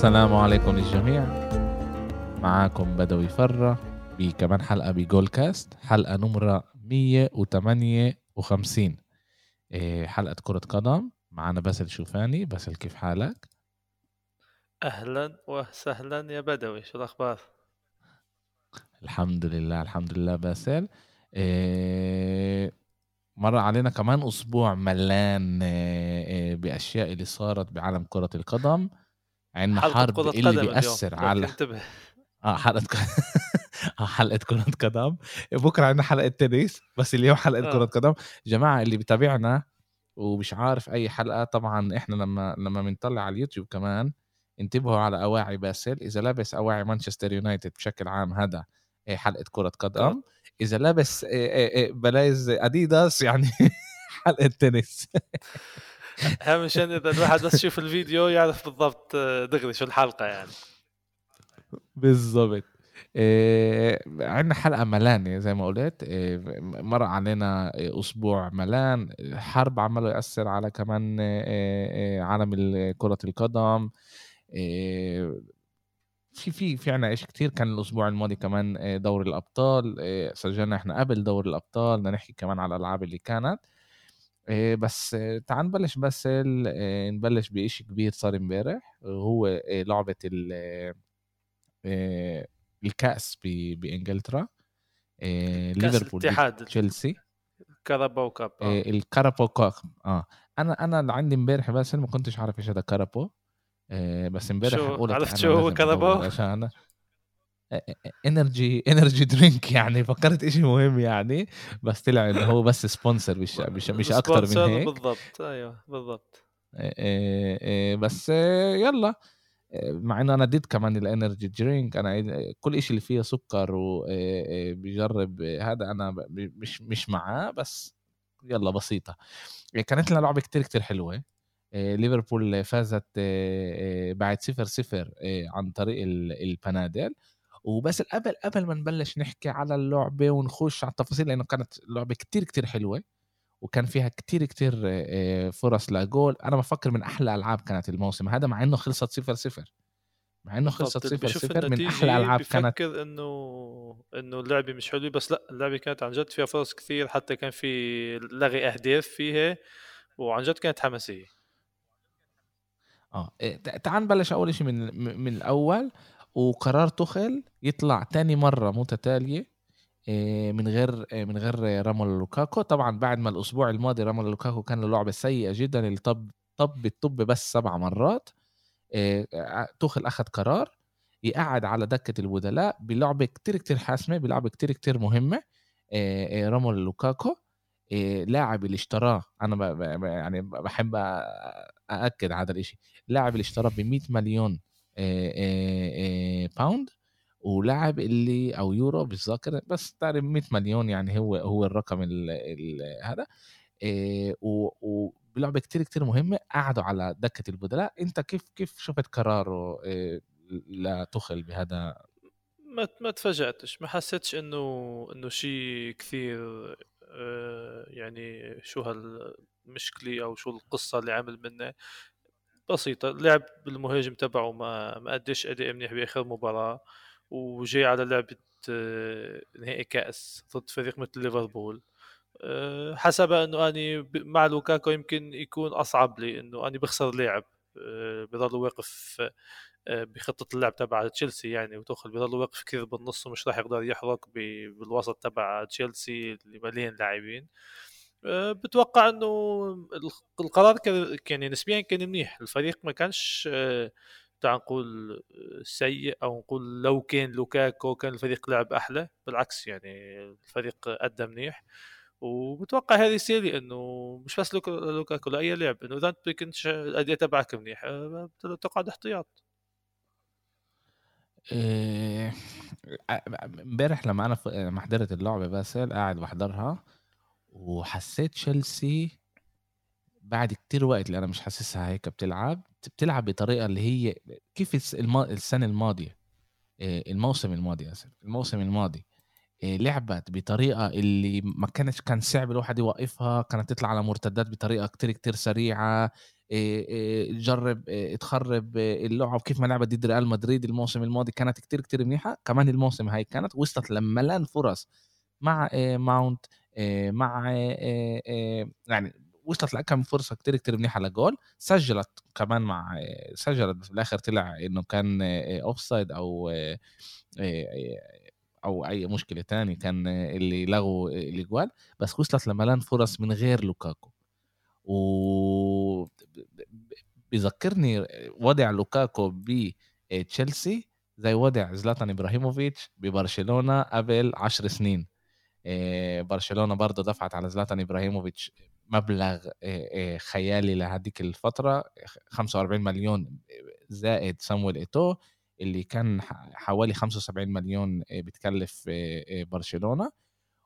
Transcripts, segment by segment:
السلام عليكم للجميع. معاكم بدوي فرة بكمان حلقة بجول كاست حلقة نمرة 158 إيه، حلقة كرة قدم. معنا باسل شوفاني. باسل كيف حالك؟ أهلا وسهلا يا بدوي. شو الأخبار؟ الحمد لله الحمد لله باسل. إيه، مر علينا كمان أسبوع ملان إيه، بأشياء اللي صارت بعالم كرة القدم. عندنا حرب اللي بيأثر على انتبه. آه حلقة آه حلقة كرة قدم. بكرة عندنا حلقة تنس بس اليوم حلقة آه. كرة قدم. جماعة اللي بتابعنا ومش عارف أي حلقة طبعا إحنا لما لما بنطلع على اليوتيوب كمان انتبهوا على أواعي باسل. إذا لابس أواعي مانشستر يونايتد بشكل عام هذا حلقة كرة قدم. إذا لابس بلايز أديداس يعني حلقة تنس. مشان إذا الواحد بس يشوف الفيديو يعرف بالضبط آه، دغري شو الحلقة يعني. بالضبط. إيه عندنا حلقة ملانة زي ما قلت. إيه مر علينا أسبوع ملان. حرب عمله يأثر على كمان إيه عالم كرة القدم. إيه في في في عنا إشي كتير. كان الأسبوع الماضي كمان دوري الأبطال. سجلنا إحنا قبل دوري الأبطال. بدنا نحكي كمان على الألعاب اللي كانت. بس تعال نبلش بس نبلش بشيء كبير صار امبارح هو لعبة الكأس بإنجلترا ليفربول تشيلسي. Carabao Cup آه. ال Carabao Cup آه. أنا أنا اللي عندي امبارح بس ما كنتش عارف إيش هذا Carabao بس امبارح عرفت شو هو Carabao عشان energy energy drink يعني فكرت إشي مهم يعني بس طلع إنه هو بس sponsor مش مش, مش أكثر من هيك. بالضبط. أيوه بالضبط. بس يلا. مع إنه أنا ضد كمان ال energy drink أنا كل إشي اللي فيه سكر وبجرب هذا أنا مش مش معاه بس يلا بسيطة. كانت لنا لعبة كتير كتير حلوة. ليفربول فازت بعد صفر صفر عن طريق البنادل. وبس قبل قبل ما نبلش نحكي على اللعبة ونخش على التفاصيل لأنه كانت لعبة كتير كتير حلوة وكان فيها كتير كتير فرص لجول. أنا بفكر من أحلى ألعاب كانت الموسم هذا مع إنه خلصت صفر صفر. مع إنه خلصت صفر صفر من أحلى ألعاب كانت بفكر انه إنه اللعبة مش حلوة بس لا اللعبة كانت عن جد فيها فرص كثير حتى كان في لغي أهداف فيها وعن جد كانت حماسية. آه تعال نبلش أول شيء من من الأول. وقرار تخل يطلع تاني مرة متتالية آه، من غير آه، من غير رامول لوكاكو. طبعا بعد ما الأسبوع الماضي رامول لوكاكو كان له لعبه سيئة جدا اللي طب طب الطب بس سبع مرات. آه، تخل أخذ قرار يقعد على دكة البدلاء بلعبة كتير كتير حاسمة بلعبة كتير كتير مهمة. رامول لوكاكو لاعب اللي اشتراه. أنا يعني بحب أأكد هذا الإشي. لاعب اللي اشتراه ب 100 مليون باوند ولاعب اللي أو يورو مش ذاكر بس تقريبا 100 مليون يعني هو هو الرقم ال ال هذا. وبلعبه كتير كتير مهمة. قعدوا على دكة البدلاء. أنت كيف كيف شفت قراره؟ لتخل بهذا. ما ما تفاجأتش. ما حسيتش إنه إنه شيء كثير يعني شو هالمشكله أو شو القصة اللي عمل منه. بسيطة. لعب بالمهاجم تبعه ما ما اديش أداء منيح بآخر مباراة وجاي على لعبة آه، نهائي كأس ضد فريق مثل ليفربول. آه، حسب إنه أني مع لوكاكو يمكن يكون أصعب لي إنه أني بخسر لاعب آه، بضل واقف بخطة اللعب تبع تشيلسي يعني. وتوخل بضل واقف كثير بالنص ومش راح يقدر يحرك بالوسط تبع تشيلسي اللي مليان لاعبين بتوقع إنه القرار كان يعني نسبيا كان منيح. الفريق ما كانش آه، تعال نقول آه، سيء أو نقول لو كان لوكاكو كان الفريق لعب أحلى بالعكس يعني الفريق أدى منيح. وبتوقع هذه سيري انه مش بس لوكاكو لأي لاعب إنه إذا أنت كنتش الاداء تبعك منيح تقعد احتياط. امبارح لما أنا لما حضرت اللعبة باسل قاعد بحضرها وحسيت تشيلسي بعد كتير وقت اللي أنا مش حاسسها هيك بتلعب بتلعب بطريقة اللي هي كيف السنة الماضية الموسم الماضي اسف الموسم الماضي آه، لعبت بطريقة اللي ما كانش كان صعب الواحد يوقفها كانت تطلع على مرتدات بطريقة كتير كتير سريعة تجرب تخرب اللعب كيف ما لعبت ضد ريال مدريد الموسم الماضي كانت كتير كتير منيحة كمان الموسم هاي كانت وصلت لملان فرص مع ماونت مع يعني وصلت لكم فرصة كتير كتير منيحة لجول. سجلت كمان مع سجلت في الآخر طلع إنه كان offside أو أو أي مشكلة تاني كان اللي لغوا الأجوال. بس وصلت لملان فرص من غير لوكاكو. و بيذكرني وضع لوكاكو بتشيلسي زي وضع زلاتان إبراهيموفيتش ببرشلونة قبل عشر سنين. برشلونة برضه دفعت على زلاتان إبراهيموفيتش مبلغ خيالي لهذيك الفترة 45 مليون زائد سامويل إيتو اللي كان حوالي 75 مليون بتكلف برشلونة.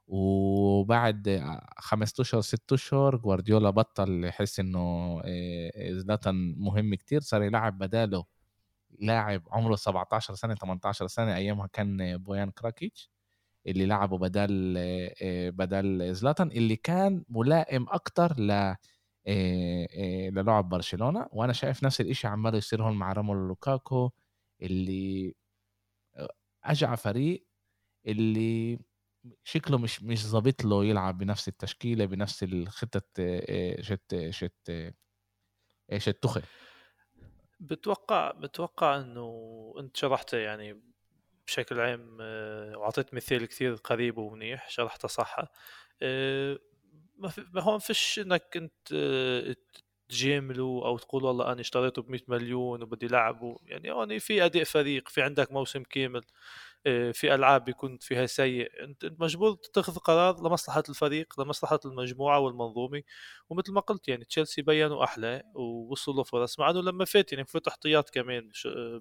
وبعد خمس اشهر ست اشهر جوارديولا بطل يحس إنه زلاتان مهم كتير. صار يلعب بداله لاعب عمره 17 سنة 18 سنة أيامها كان بويان كراكيتش. اللي لعبه بدل بدل زلاتان اللي كان ملائم أكتر ل للعب برشلونة. وأنا شايف نفس الشيء عمال يصير هون مع رامون لوكاكو اللي اجى فريق اللي شكله مش مش ظابط له يلعب بنفس التشكيلة بنفس الخطة شت شت شت تخل بتوقع بتوقع إنه أنت شرحته يعني بشكل عام وعطيت مثال كثير قريب ومنيح شرحته صح. ما, في ما هون فيش إنك أنت تجامله أو تقول والله أنا اشتريته ب 100 مليون وبدي لعبه. يعني هون في أداء فريق في عندك موسم كامل آه، في ألعاب بيكون فيها سيء. أنت مجبور تتخذ قرار لمصلحة الفريق لمصلحة المجموعة والمنظومة. ومثل ما قلت يعني تشيلسي بينوا أحلى ووصلوا فرص مع إنه لما فات يعني فات احتياط كمان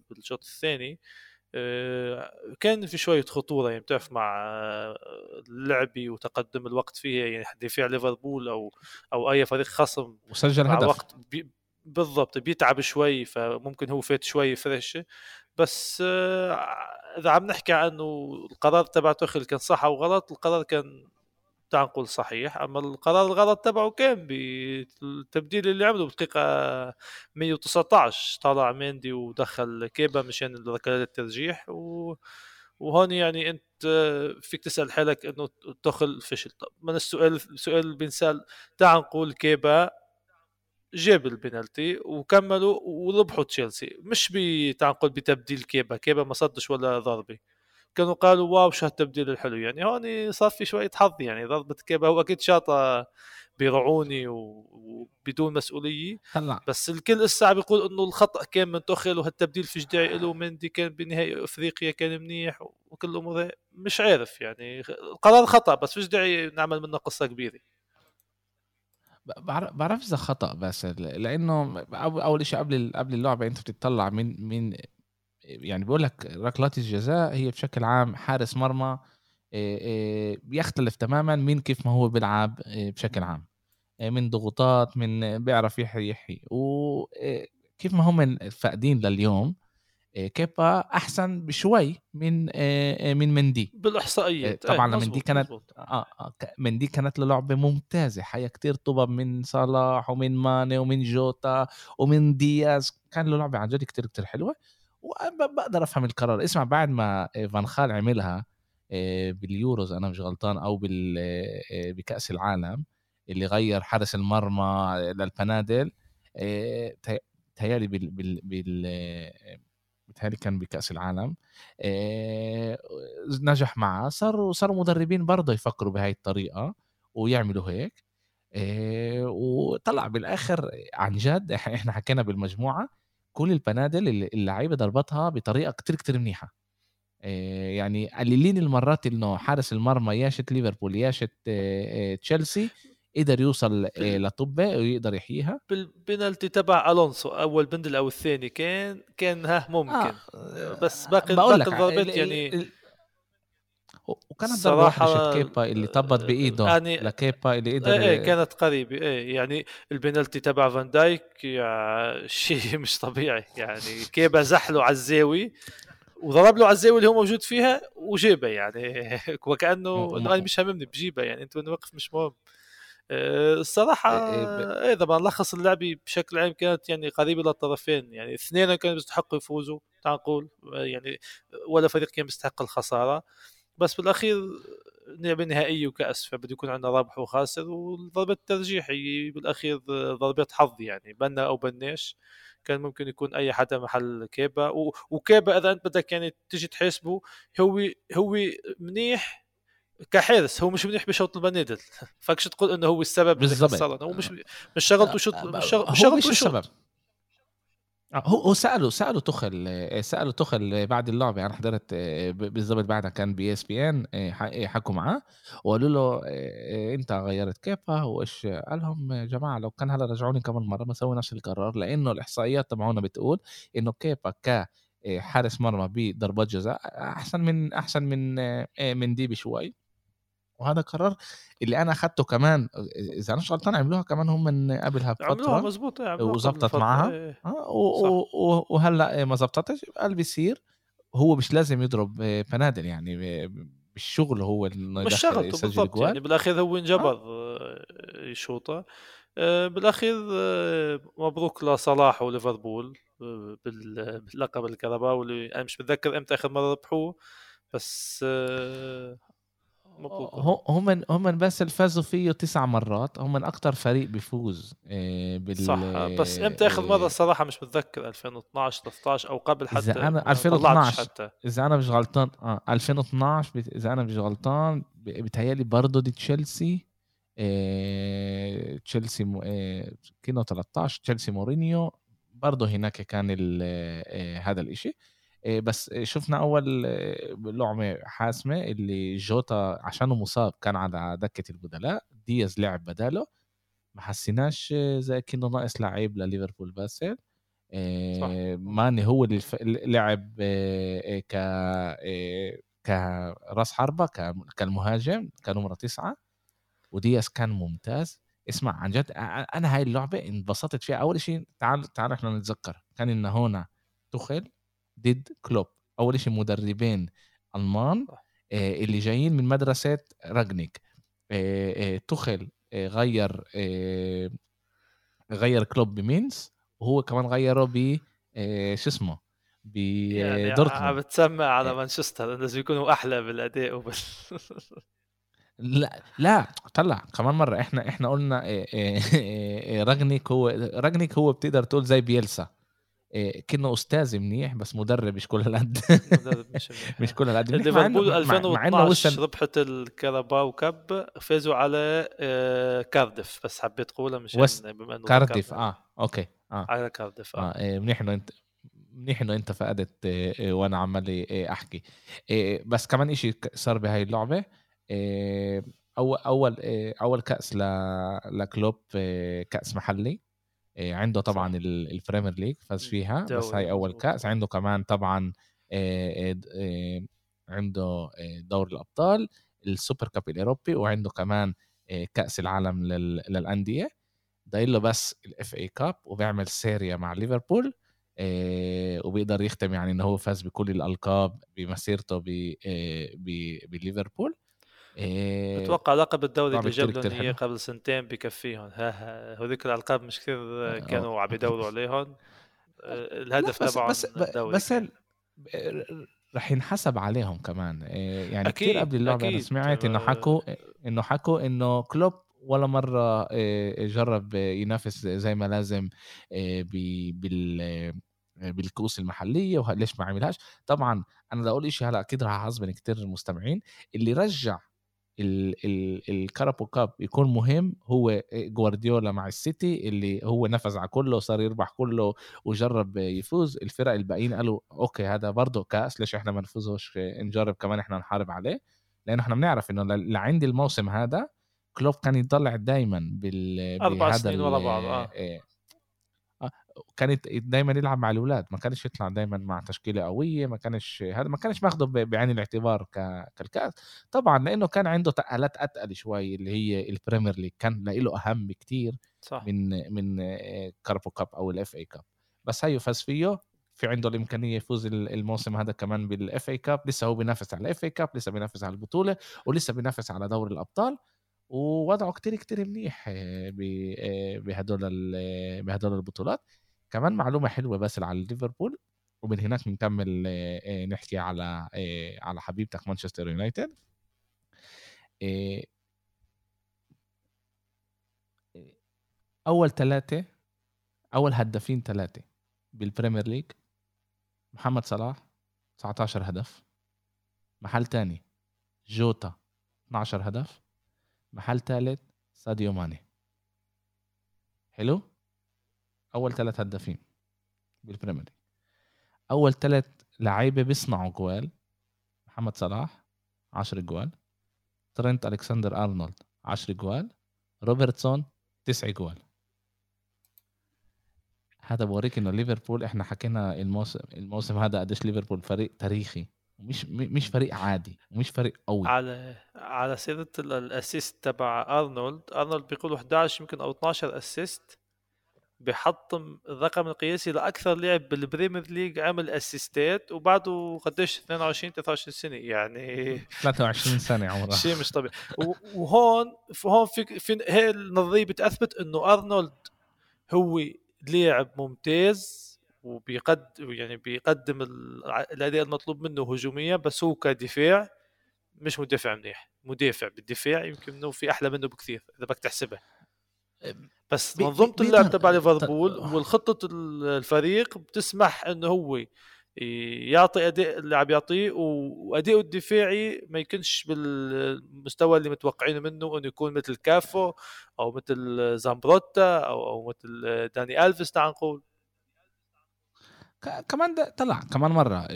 بالشوط الثاني. آه، كان في شوية خطورة يعني بتعرف مع اللعبي وتقدم الوقت فيها يعني دفاع ليفربول أو أو أي فريق خصم وسجل هدف. وقت بي بالضبط بيتعب شوي فممكن هو فات شوي فريش. بس آه، إذا عم نحكي عنه القرار تبع توخل كان صح أو غلط القرار كان تعال نقول صحيح أما القرار الغلط تبعه كان بالتبديل اللي عمله بدقيقة 119 طلع ميندي ودخل كيبا مشان ركلات الترجيح و... وهون يعني أنت فيك تسأل حالك إنه تخل فشل. طب من السؤال السؤال بينسال تعال نقول كيبا جاب البنالتي وكملوا وربحوا تشيلسي مش نقول بتبديل كيبا كيبا ما صدش ولا ضربة. كانوا قالوا واو شو هالتبديل الحلو. يعني هون صار في شوية حظ يعني ضربه كيبا هو أكيد شاطه برعوني وبدون مسؤولية. هلأ. بس الكل لسه بيقول إنه الخطأ كان من توخيل وهالتبديل فيش داعي له مندي كان بنهائي إفريقيا كان منيح وكل الأمور مش عارف يعني القرار خطأ بس فيش داعي نعمل منه قصة كبيرة. بعرف إذا خطأ بس لأنه أول شيء قبل قبل اللعبة أنت بتطلع من من يعني بقول لك ركلات الجزاء هي بشكل عام حارس مرمى بيختلف تماما من كيف ما هو بيلعب بشكل عام. من ضغوطات من بيعرف يحيي يحيي. وكيف ما هم فاقدين لليوم كيبا أحسن بشوي من من مندي. بالاحصائيات طبعا مندي كانت آه مندي كانت له لعبه ممتازة. حياة كتير طبب من صلاح ومن ماني ومن جوتا ومن دياز. كان له لعبه عن جد كتير كتير حلوة. وبقدر أفهم القرار. اسمع بعد ما فان خال عملها باليوروز أنا مش غلطان أو بال بكأس العالم اللي غير حارس المرمى للبنادل تهيألي بال بال, بال بتهيألي كان بكأس العالم نجح معه. صاروا صاروا مدربين برضه يفكروا بهاي الطريقة ويعملوا هيك وطلع بالآخر عن جد إحنا حكينا بالمجموعة كل البنادل اللعيبة ضربتها بطريقة كتير كتير منيحة يعني قليلين المرات إنه حارس المرمى ياشت ليفربول ياشت تشيلسي قدر يوصل لطبة ويقدر يحييها بالبنالتي تبع ألونسو أول بندل أو الثاني كان كان ها ممكن آه. بس باقي باقي الضربات يعني وكانت واحدة كيبا اللي طبت بإيده يعني لكيبا اللي قدر إيه, إيه كانت قريبة إيه يعني البنالتي تبع فان دايك يعني شيء مش طبيعي يعني كيبا زحله على الزاوية وضرب له على الزاوية اللي هو موجود فيها وجيبها يعني وكأنه انه أنا مش هاممني بجيبها يعني أنت واقف مش مهم. آه، الصراحة إذا إيه بنلخص اللعبه بشكل عام كانت يعني قريبة للطرفين يعني اثنين كانوا بيستحقوا يفوزوا تعال نقول يعني ولا فريق كان بيستحق الخسارة. بس بالأخير لعبه نهائيه وكأس فبده يكون عندنا رابح وخاسر والضربه الترجيح هي بالأخير ضربه حظ يعني بنا أو بناش كان ممكن يكون أي حدا محل كيبا. وكيبا إذا أنت بدك يعني تيجي تحسبه هو هو منيح كحارس هو مش منيح بشوط البنادل. فكش تقول إنه هو السبب بالضبط. هو مش مش شغلته شوط مش شغلته مش السبب. آه، هو هو سألوا سألوا توخل آه، سألوا توخل بعد اللعبة أنا حضرت آه، بالضبط بعدها كان ESPN حكوا معاه وقالوا له أنت غيرت كيفا وليش؟ قال لهم يا جماعة لو كان هلا رجعوني كمان مرة بسوي نفس القرار لأنه الإحصائيات تبعونا بتقول إنه كيفا ك حارس مرمى بضربات جزاء أحسن من أحسن من مندي بشوي وهذا قرار اللي أنا اخذته كمان إذا أنا مش غلطان عملوها كمان هم من قبلها بفتره عملوها مزبوط وظبطت معها. إيه. آه وهلأ ما ظبطتش قال بيصير هو مش لازم يضرب بنادل يعني بالشغل هو مش شغلته بالضبط يعني بالأخير هو انجبر آه. يشوطه. آه، بالأخير آه، مبروك لصلاح وليفربول باللقب الكهرباء واللي أنا مش متذكر إمتى آخر مرة ربحوه بس هم هم بس اللي فازوا فيه تسع مرات. هم من أكثر فريق بيفوز آه، بال صح. بس إمتى اخر مره الصراحة مش متذكر 2012 13 أو قبل حتى اذا أنا 2012 حتى. إذا أنا مش غلطان آه 2012 إذا أنا مش غلطان بتهيألي برضه دي تشيلسي آه، تشيلسي م... آه، كانوا 13 تشيلسي مورينيو برضه هناك كان هذا الإشي. آه، بس شفنا أول آه، لعبة حاسمة اللي جوتا عشانه مصاب كان على دكة البدلاء دياز لعب بداله. ما حسيناش زي كأنه ناقص لعيب لليفربول باسل آه، ماني هو اللي لعب ك كراس حربة كالمهاجم كنمرة تسعة. ودياز كان ممتاز. اسمع عن جد أنا هاي اللعبة انبسطت فيها. أول شيء تعال تعال إحنا نتذكر. كان إن هنا تخل ضد كلوب. أول شيء مدربين ألمان آه، اللي جايين من مدرسة راجنيك. آه، آه، توخل غير غير كلوب بمينز وهو كمان غيره ب شو اسمه؟ بدورتموند يعني بتسمع على مانشستر إنه بيكونوا أحلى بالأداء وبال لا لا طلع كمان مرة. إحنا إحنا قلنا راجنيك هو راجنيك هو بتقدر تقول زي بيلسا. كأنه أستاذ منيح بس مدرب مش كل هالقد مش, كل هالقد ليفربول 2012 ربحت ال Carabao Cup فازوا على آه، كاردف بس حبيت اقولها مش وست... بما إنه كارديف آه أوكي آه. على كارديف آه, آه. منيح إنه انت منيح إنه أنت فقدت وأنا عمال أحكي. بس كمان إشي صار بهاي اللعبة أول اول أول كأس. لكلوب كأس محلي. آه، عنده طبعا ال Premier League فاز فيها بس هاي أول كأس. عنده كمان طبعا آه، آه، عنده دور الأبطال ال Super Cup الأوروبي وعنده كمان كأس العالم للأندية. ضايل له بس ال FA Cup وبيعمل سيريا مع ليفربول وبيقدر يختم يعني إنه هو فاز بكل الألقاب بمسيرته بليفربول إيه أتوقع لقب الدوري اللي جاب لهم اياه قبل سنتين بكفيهم. ها هذيك الألقاب مش كثير آه، كانوا عم يدوروا عليهم. آه، الهدف تبعهم بس بس, بس رح ينحسب عليهم كمان. إيه، يعني كثير قبل اللعبة أنا سمعت إنه حكوا إنه حكوا إنه كلوب ولا مرة إيه، جرب ينافس زي ما لازم إيه، بال بالكؤوس المحلية وليش ما عملهاش. طبعا أنا بدي أقول شيء هلأ أكيد رح اعصبن كثير المستمعين اللي رجع الكارابو كاب يكون مهم هو جوارديولا مع السيتي اللي هو نفذ على كله وصار يربح كله وجرب يفوز. الفرق الباقيين قالوا أوكي هذا برضه كأس ليش إحنا ما نفوزوش؟ نجرب كمان إحنا نحارب عليه. لأنه إحنا بنعرف إنه لعند الموسم هذا كلوب كان يطلع دايما بال أربع سنين ورا بعض آه. إيه، كانت دايما يلعب مع الأولاد ما كانش يطلع دايما مع تشكيلة قوية ما كانش هذا ما كانش ماخده بعين الاعتبار كالكاس. طبعا لأنه كان عنده تقالات أتقل شوي اللي هي ال Premier League كان له أهم بكتير صح. من من Carabao Cup أو ال FA Cup بس هيو فاز فيه في عنده الإمكانية يفوز الموسم هذا كمان بال FA Cup لسه هو بينافس على ال FA Cup لسه بينافس على البطولة ولسه بينافس على دوري الأبطال. ووضعه كتير كتير منيح بهدول بهدول البطولات. كمان معلومة حلوة بس على ليفربول ومن هناك بنكمل نحكي على على حبيبتك مانشستر يونايتد. أول ثلاثة أول هدافين ثلاثة بال Premier League محمد صلاح 19 هدف. محل تاني جوتا 12 هدف. محل ثالث ساديو ماني. حلو؟ أول ثلاث هدافين بال Premier أول ثلاث لعيبة بيصنعوا جوال محمد صلاح 10 جوال ترنت ألكسندر أرنولد 10 جوال روبرتسون 9 جوال. هذا بوريك إنه ليفربول إحنا حكينا الموسم الموسم هذا قديش ليفربول فريق تاريخي مش مش فريق عادي ومش فريق قوي. على على سيره ال assist تبع أرنولد أرنولد بيقولوا 11 يمكن أو 12 assist بحطم الرقم القياسي لأكثر لاعب بال Premier League عمل assist ات وبعده قديش 22 23 سنة يعني 23 سنة عمره. شيء مش طبيعي. وهون هون في في هي النظرية بتثبت إنه أرنولد هو لاعب ممتاز وبيقد يعني بيقدم الأداء المطلوب منه هجوميا بس هو كدفاع مش مدافع منيح. مدافع بالدفاع يمكن إنه في أحلى منه بكثير إذا بدك تحسبها. بس منظومة اللعب تبع ليفربول والخطه الفريق بتسمح إنه هو يعطي أداء اللي عم يعطيه واداؤه الدفاعي ما يكونش بالمستوى اللي متوقعينه منه إنه يكون مثل كافو أو مثل زامبروتا أو أو مثل داني ألفيس تعال نقول. كمان طلع كمان مرة.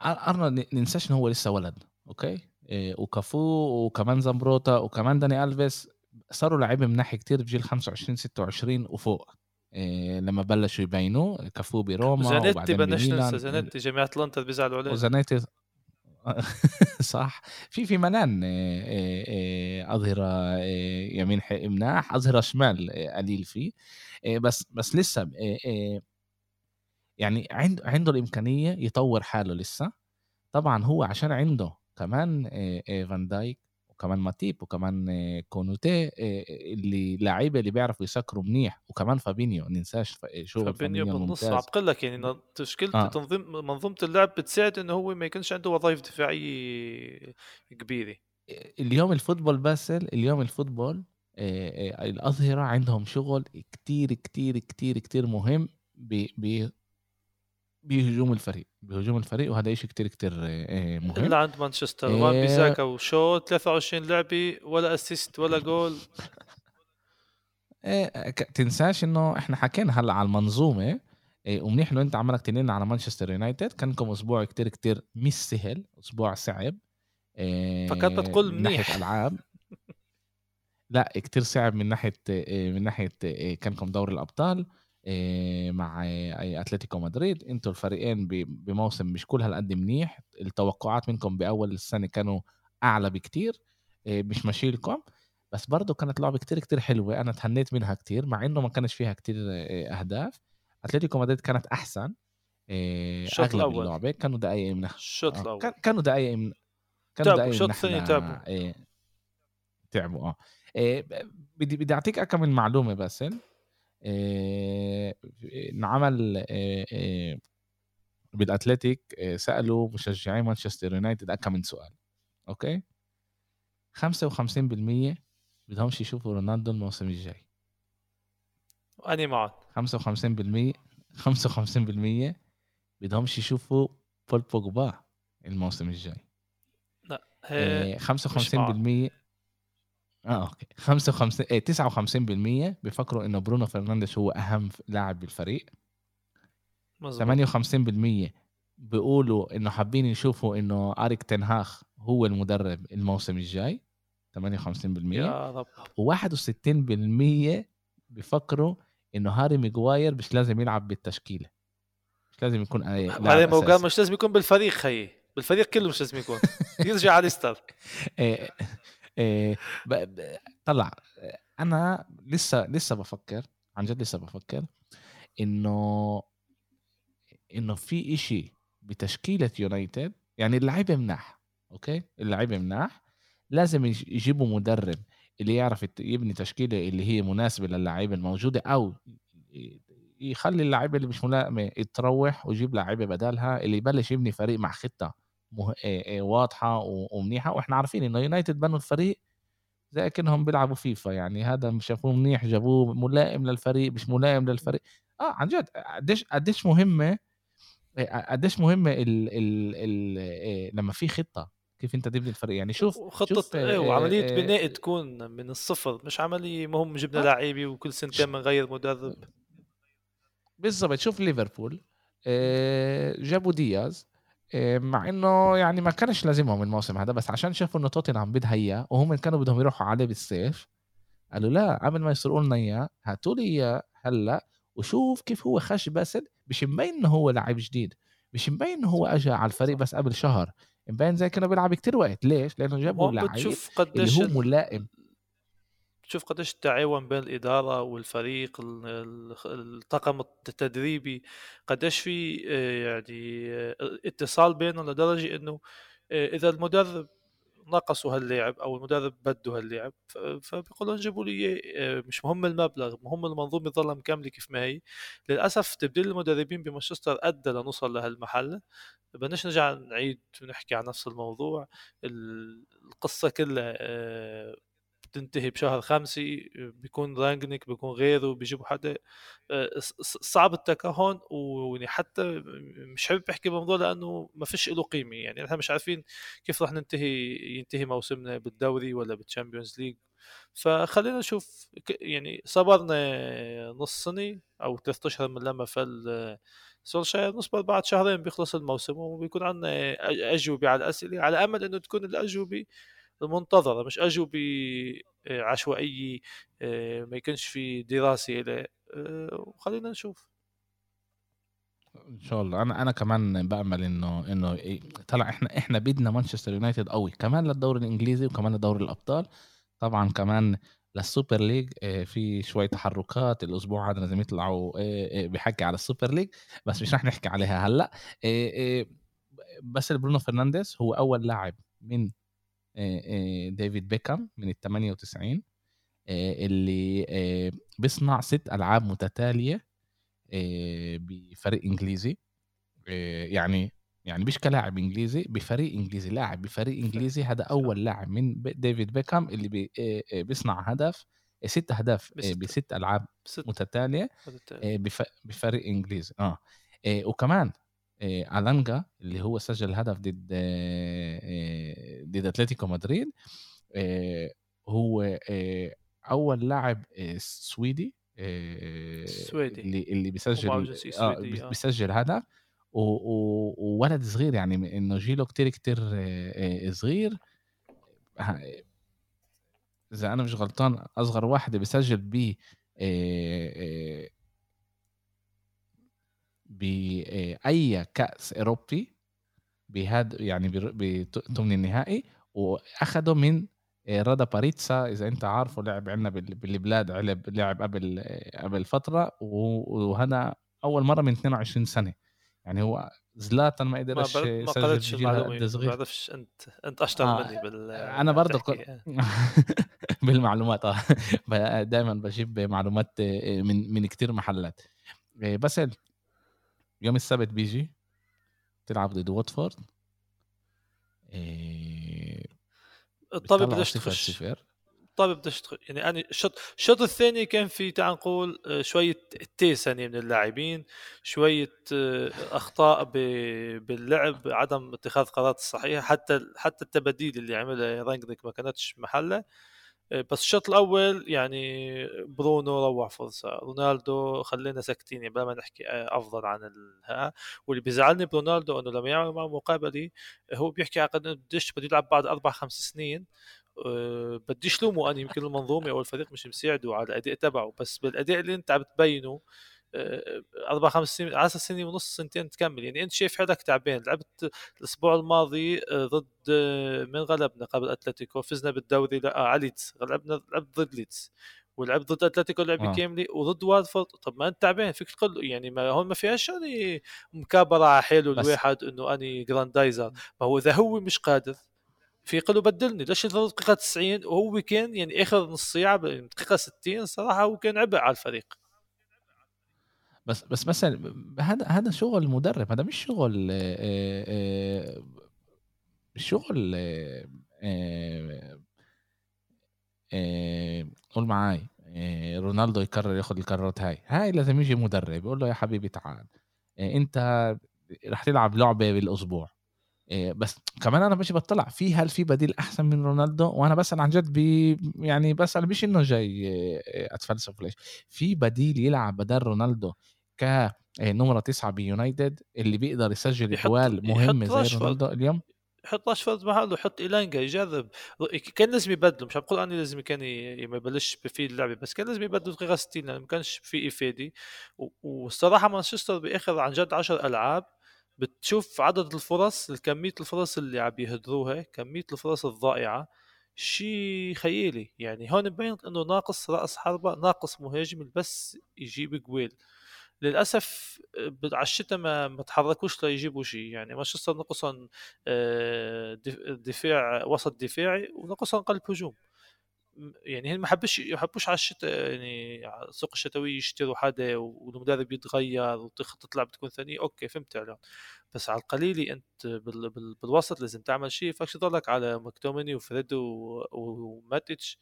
أرنولد ننساش إنه هو لسه ولد أوكي؟ إيه، وكافو وكمان زامبروتا وكمان داني ألفيس. صاروا لعيبة من ناحية كتير بجيل 25 26 وفوق. إيه لما بلشوا يبينوا كافو بروما زانيتي بدناش ننسى زانيتي جماعة لندن بيزعلوا عليه. وزانيتي صح. في في منان إيه إيه أظهرة إيه يمين مناح أظهرة شمال قليل فيه. بس بس لسه يعني عنده عنده الإمكانية يطور حاله لسه. طبعا هو عشان عنده كمان فان دايك. وكمان ماتيب وكمان كونوتي اللي لعيبه اللي بيعرفوا يسكروا منيح وكمان فابينيو ننساش شغل فابينيو بالنص عم بقول لك يعني تشكيلة آه. تنظيم منظومة اللعب بتساعد انه هو ما يكونش عنده وظائف دفاعية كبيرة اليوم ال football باسل اليوم ال football الأظهرة عندهم شغل كتير كتير كتير كتير مهم بهجوم الفريق بهجوم الفريق وهذا شيء كتير كتير مهم. إلا عند مانشستر. وان بيساكا وشو 23 لعبه ولا assist ولا جول إيه تنساش إنه إحنا حكينا هلأ على المنظومة إيه ومنيح إنه أنت عمالك تنين على مانشستر يونايتد. كان لكم أسبوع كتير كتير مش سهل أسبوع صعب إيه فكنت تقول منيح. ناحية ألعاب. لا كتير صعب من ناحية من ناحية كان لكم دوري الأبطال. مع أتلتيكو مدريد. إنتوا الفريقين بموسم مش كل هالقد منيح. التوقعات منكم بأول السنة كانوا أعلى بكتير مش ماشي لكم بس برضه كانت لعبة كتير كتير حلوة. أنا تهنيت منها كتير مع إنه ما كانش فيها كتير أهداف. أتلتيكو مدريد كانت أحسن الشوط الأول. اللعبة. كانوا دقايق منها الشوط الأول. كانوا دقايق من كانوا دقايق الشوط الثاني تعبوا. تعبوا آه. بدي بدي أعطيك كم من معلومة بس. انعمل بالأتلتيك سألوا مشجعي مانشستر يونايتد كم من سؤال. أوكي؟ 55% بدهمش يشوفوا رونالدو الموسم الجاي. اني معك 55% 55% بدهمش يشوفوا بول بوجبا الموسم الجاي. لا هي 55% آه أوكي. 55 إيه 59% بيفكروا إنه برونو فرنانديز هو أهم لاعب بالفريق. مزبوط. 58% بيقولوا إنه حابين يشوفوا إنه أريك تنهاخ هو المدرب الموسم الجاي. 58% يا رب. و61% بيفكروا إنه هاري ميغواير مش لازم يلعب بالتشكيلة. مش لازم يكون هاري ميغواير مش لازم يكون بالفريق خيي. بالفريق كله مش لازم يكون. يرجع على ستار إيه. طلع أنا لسه لسه بفكر عن جد لسه بفكر إنه إنه في إشي بتشكيلة يونايتد يعني اللعيبه مناح أوكي؟ اللعيبه مناح لازم يجيبوا مدرب اللي يعرف يبني تشكيلة اللي هي مناسبة للعيبه الموجودة أو يخلي اللعيبه اللي مش ملائمه تروح ويجيب لعيبة بدالها اللي يبلش يبني فريق مع خطة. مه... واضحة ومنيحة وإحنا عارفين إنه يونايتد بنوا الفريق زي كانهم بيلعبوا فيفا يعني هذا شافوه منيح جابوه ملائم للفريق مش ملائم للفريق. آه عن جد قديش قديش مهمة قديش مهمة ال ال ال لما في خطة كيف أنت تبني الفريق. يعني شوف خطه شوف إيه وعمليه بناء تكون من الصفر مش عملية مهم جبنا آه. لعيبه وكل سنتين بنغير مدرب. بالضبط شوف ليفربول جابوا دياز مع إنه يعني ما كانش لازمهم الموسم هذا بس عشان شافوا إنه توتنهام بدها إياه وهم كانوا بدهم يروحوا عليه بالصيف قالوا لا قبل ما يسرقوا لنا إياه هاتوا لي إياه هلأ وشوف كيف هو خش باسل مش مبين إنه هو لاعب جديد مش مبين إنه هو اجى على الفريق بس قبل شهر مبين زي كأنه بيلعب كتير وقت ليش؟ لأنه جابوا لعيب اللي هو ملائم. تشوف قديش التعاون بين الإدارة والفريق الطاقم التدريبي قديش في آه، يعني آه، اتصال بينهم لدرجة إنه آه، إذا المدرب نقصوا هاللاعب أو المدرب بده هاللاعب فبيقولوا جيبوا لي مش مهم المبلغ مهم المنظومة تظل مكمله كيف ما هي. للأسف تبديل المدربين بمانشستر أدى لنوصل لهالمحل. بدناش نرجع نعيد ونحكي عن نفس الموضوع. القصة كلها بتنتهي بشهر خمسة بيكون رانجنيك بيكون غيره بيجيبوا حدا. آه، صعب التكهن ويعني حتى مش حابب أحكي بالموضوع لأنه ما فيش له قيمة. يعني إحنا مش عارفين كيف رح ننتهي ينتهي موسمنا بالدوري ولا بال Champions League فخلينا نشوف يعني صبرنا نص سنة أو ثلاث أشهر من لما فل سولشاير. نصبر بعد شهرين بيخلص الموسم وبيكون عندنا أجوبة على الأسئلة. على أمل إنه تكون الأجوبة المنتظرة مش أجوا بعشوائية آه، ما يكونش في دراسة له آه، وخلينا نشوف. إن شاء الله. أنا أنا كمان بأمل إنه إنه إيه، طلع إحنا إحنا بدنا مانشستر يونايتد قوي كمان للدوري الإنجليزي وكمان لدوري الأبطال. طبعا كمان لل Super League آه، في شوي تحركات الأسبوع هذا لازم يطلعوا بحكي على ال Super League بس مش رح نحكي عليها هلأ. بس برونو فرنانديز هو أول لاعب من ديفيد بيكام من ال 98 اللي بيصنع ست ألعاب متتالية بفريق إنجليزي يعني يعني مش كلاعب إنجليزي بفريق إنجليزي. لاعب بفريق إنجليزي هذا أول لاعب من ديفيد بيكام اللي بي بيصنع هدف ست اهداف بست. ألعاب متتالية بفريق إنجليزي. آه وكمان ألانجا اللي هو سجل هدف ضد ضد أتلتيكو مدريد هو أول لاعب سويدي سويدي. اللي اللي بيسجل آه بيسجل هدف وولد صغير يعني إنه جيله كتير كتير صغير. إذا أنا مش غلطان أصغر واحد بيسجل ب باي كأس أوروبي. بهذا يعني بثمن النهائي وأخده من رادا باريتسا إذا أنت عارفه لعب عندنا بالبلاد لعب لعب قبل قبل فترة وهذا أول مرة من 22 سنة. يعني هو زلاتان ما قدرش ما قرأتش المعلومه ما بعرفش أنت أنت أشطر آه مني بال أنا برضه بالمعلومات آه. دائما بجيب معلومات من من كثير محلات. بس يوم السبت بيجي. تلعب ضد واتفورد. إيه الطابة بدش تخش. الطابة بدش تخش يعني أنا الشوط الشوط الثاني كان في تعال نقول آه، شوية تيسنة من اللاعبين شوية آه، أخطاء باللعب عدم اتخاذ قرارات صحيحة حتى حتى التبديل اللي عملها رانجنيك ما كانتش محلة. بس الشوط الأول يعني برونو روح فرصة. رونالدو خلينا ساكتين يعني ما نحكي آه، أفضل عن ها واللي بيزعلني برونالدو إنه لما يعمل معه مقابلة هو بيحكي عن قديش بده يلعب بعد أربع خمس سنين. أه بديش لومه أنا يمكن المنظومة أو الفريق مش مساعده على الأداء تبعه. بس بالأداء اللي أنت عم تبينه آه، أربع خمس سنين 10 سنين ونص سنتين تكمل. يعني أنت شايف حالك تعبان. لعبت الأسبوع الماضي آه، ضد آه، من غلبنا قبل أتلتيكو؟ فزنا بالدوري لا على ليدز. غلبنا لعبت ضد ليدز. ولعب ضد أتلتيكو لعبه آه. كامله وضد واتفورد طب ما أنت تعبان فيك تقول يعني ما هون ما فيهاش يعني مكابرة على حاله الواحد إنه أني جراندايزر. ما هو إذا هو مش قادر في له بدلني. ليش يضل دقيقة 90 وهو كان يعني آخر نص ساعة دقيقة 60 صراحة هو كان عبء على الفريق. بس بس مثلا هذا هذا شغل مدرب هذا مش شغل آه، آه، شغل آه، آه، قول معاي آه، رونالدو يقرر ياخد القرارات هاي. هاي لازم يجي مدرب يقول له يا حبيبي تعال. انت رح تلعب لعبة بالأسبوع. بس كمان أنا مش بطلع. في هل في بديل أحسن من رونالدو؟ وأنا بسأل عن جد بي يعني بسأل مش إنه جاي أتفلسف ليش. في بديل يلعب بدل رونالدو ك آه، تسعة بيونايتد اللي بيقدر يسجل يحط- جوال يحط زي. رونالدو اليوم. حط راشفورد محله حط إيلانجا يجرب كان لازم يبدله مش عم بقول أني لازم كان ما يبلش في اللعبة بس كان لازم يبدله دقيقه 60 لأنه ما كانش في إفادة. والصراحة مانشستر بآخر عن جد 10 ألعاب بتشوف عدد الفرص كمية الفرص اللي عم يهدروها كمية الفرص الضائعة شيء خيالي. يعني هون مبين إنه ناقص رأس حربة ناقص مهاجم بس يجيب جويل للأسف ب- على الشتاء ما ما تحركوش ليجيبوا شيء. يعني مانشستر نقصهم آه، دف- دفاع وسط دفاعي ونقصهم قلب هجوم. يعني هن ما حبش ما حبوش على الشتاء يعني السوق الشتوي يشتروا حدا والمدرب يتغير وخطة اللعب تكون ثانية. أوكي فهمت عليهم. بس على القليلة أنت بال بال بالوسط لازم تعمل شيء. فكش تضلك على مكتوميني وفريد وماتيتش؟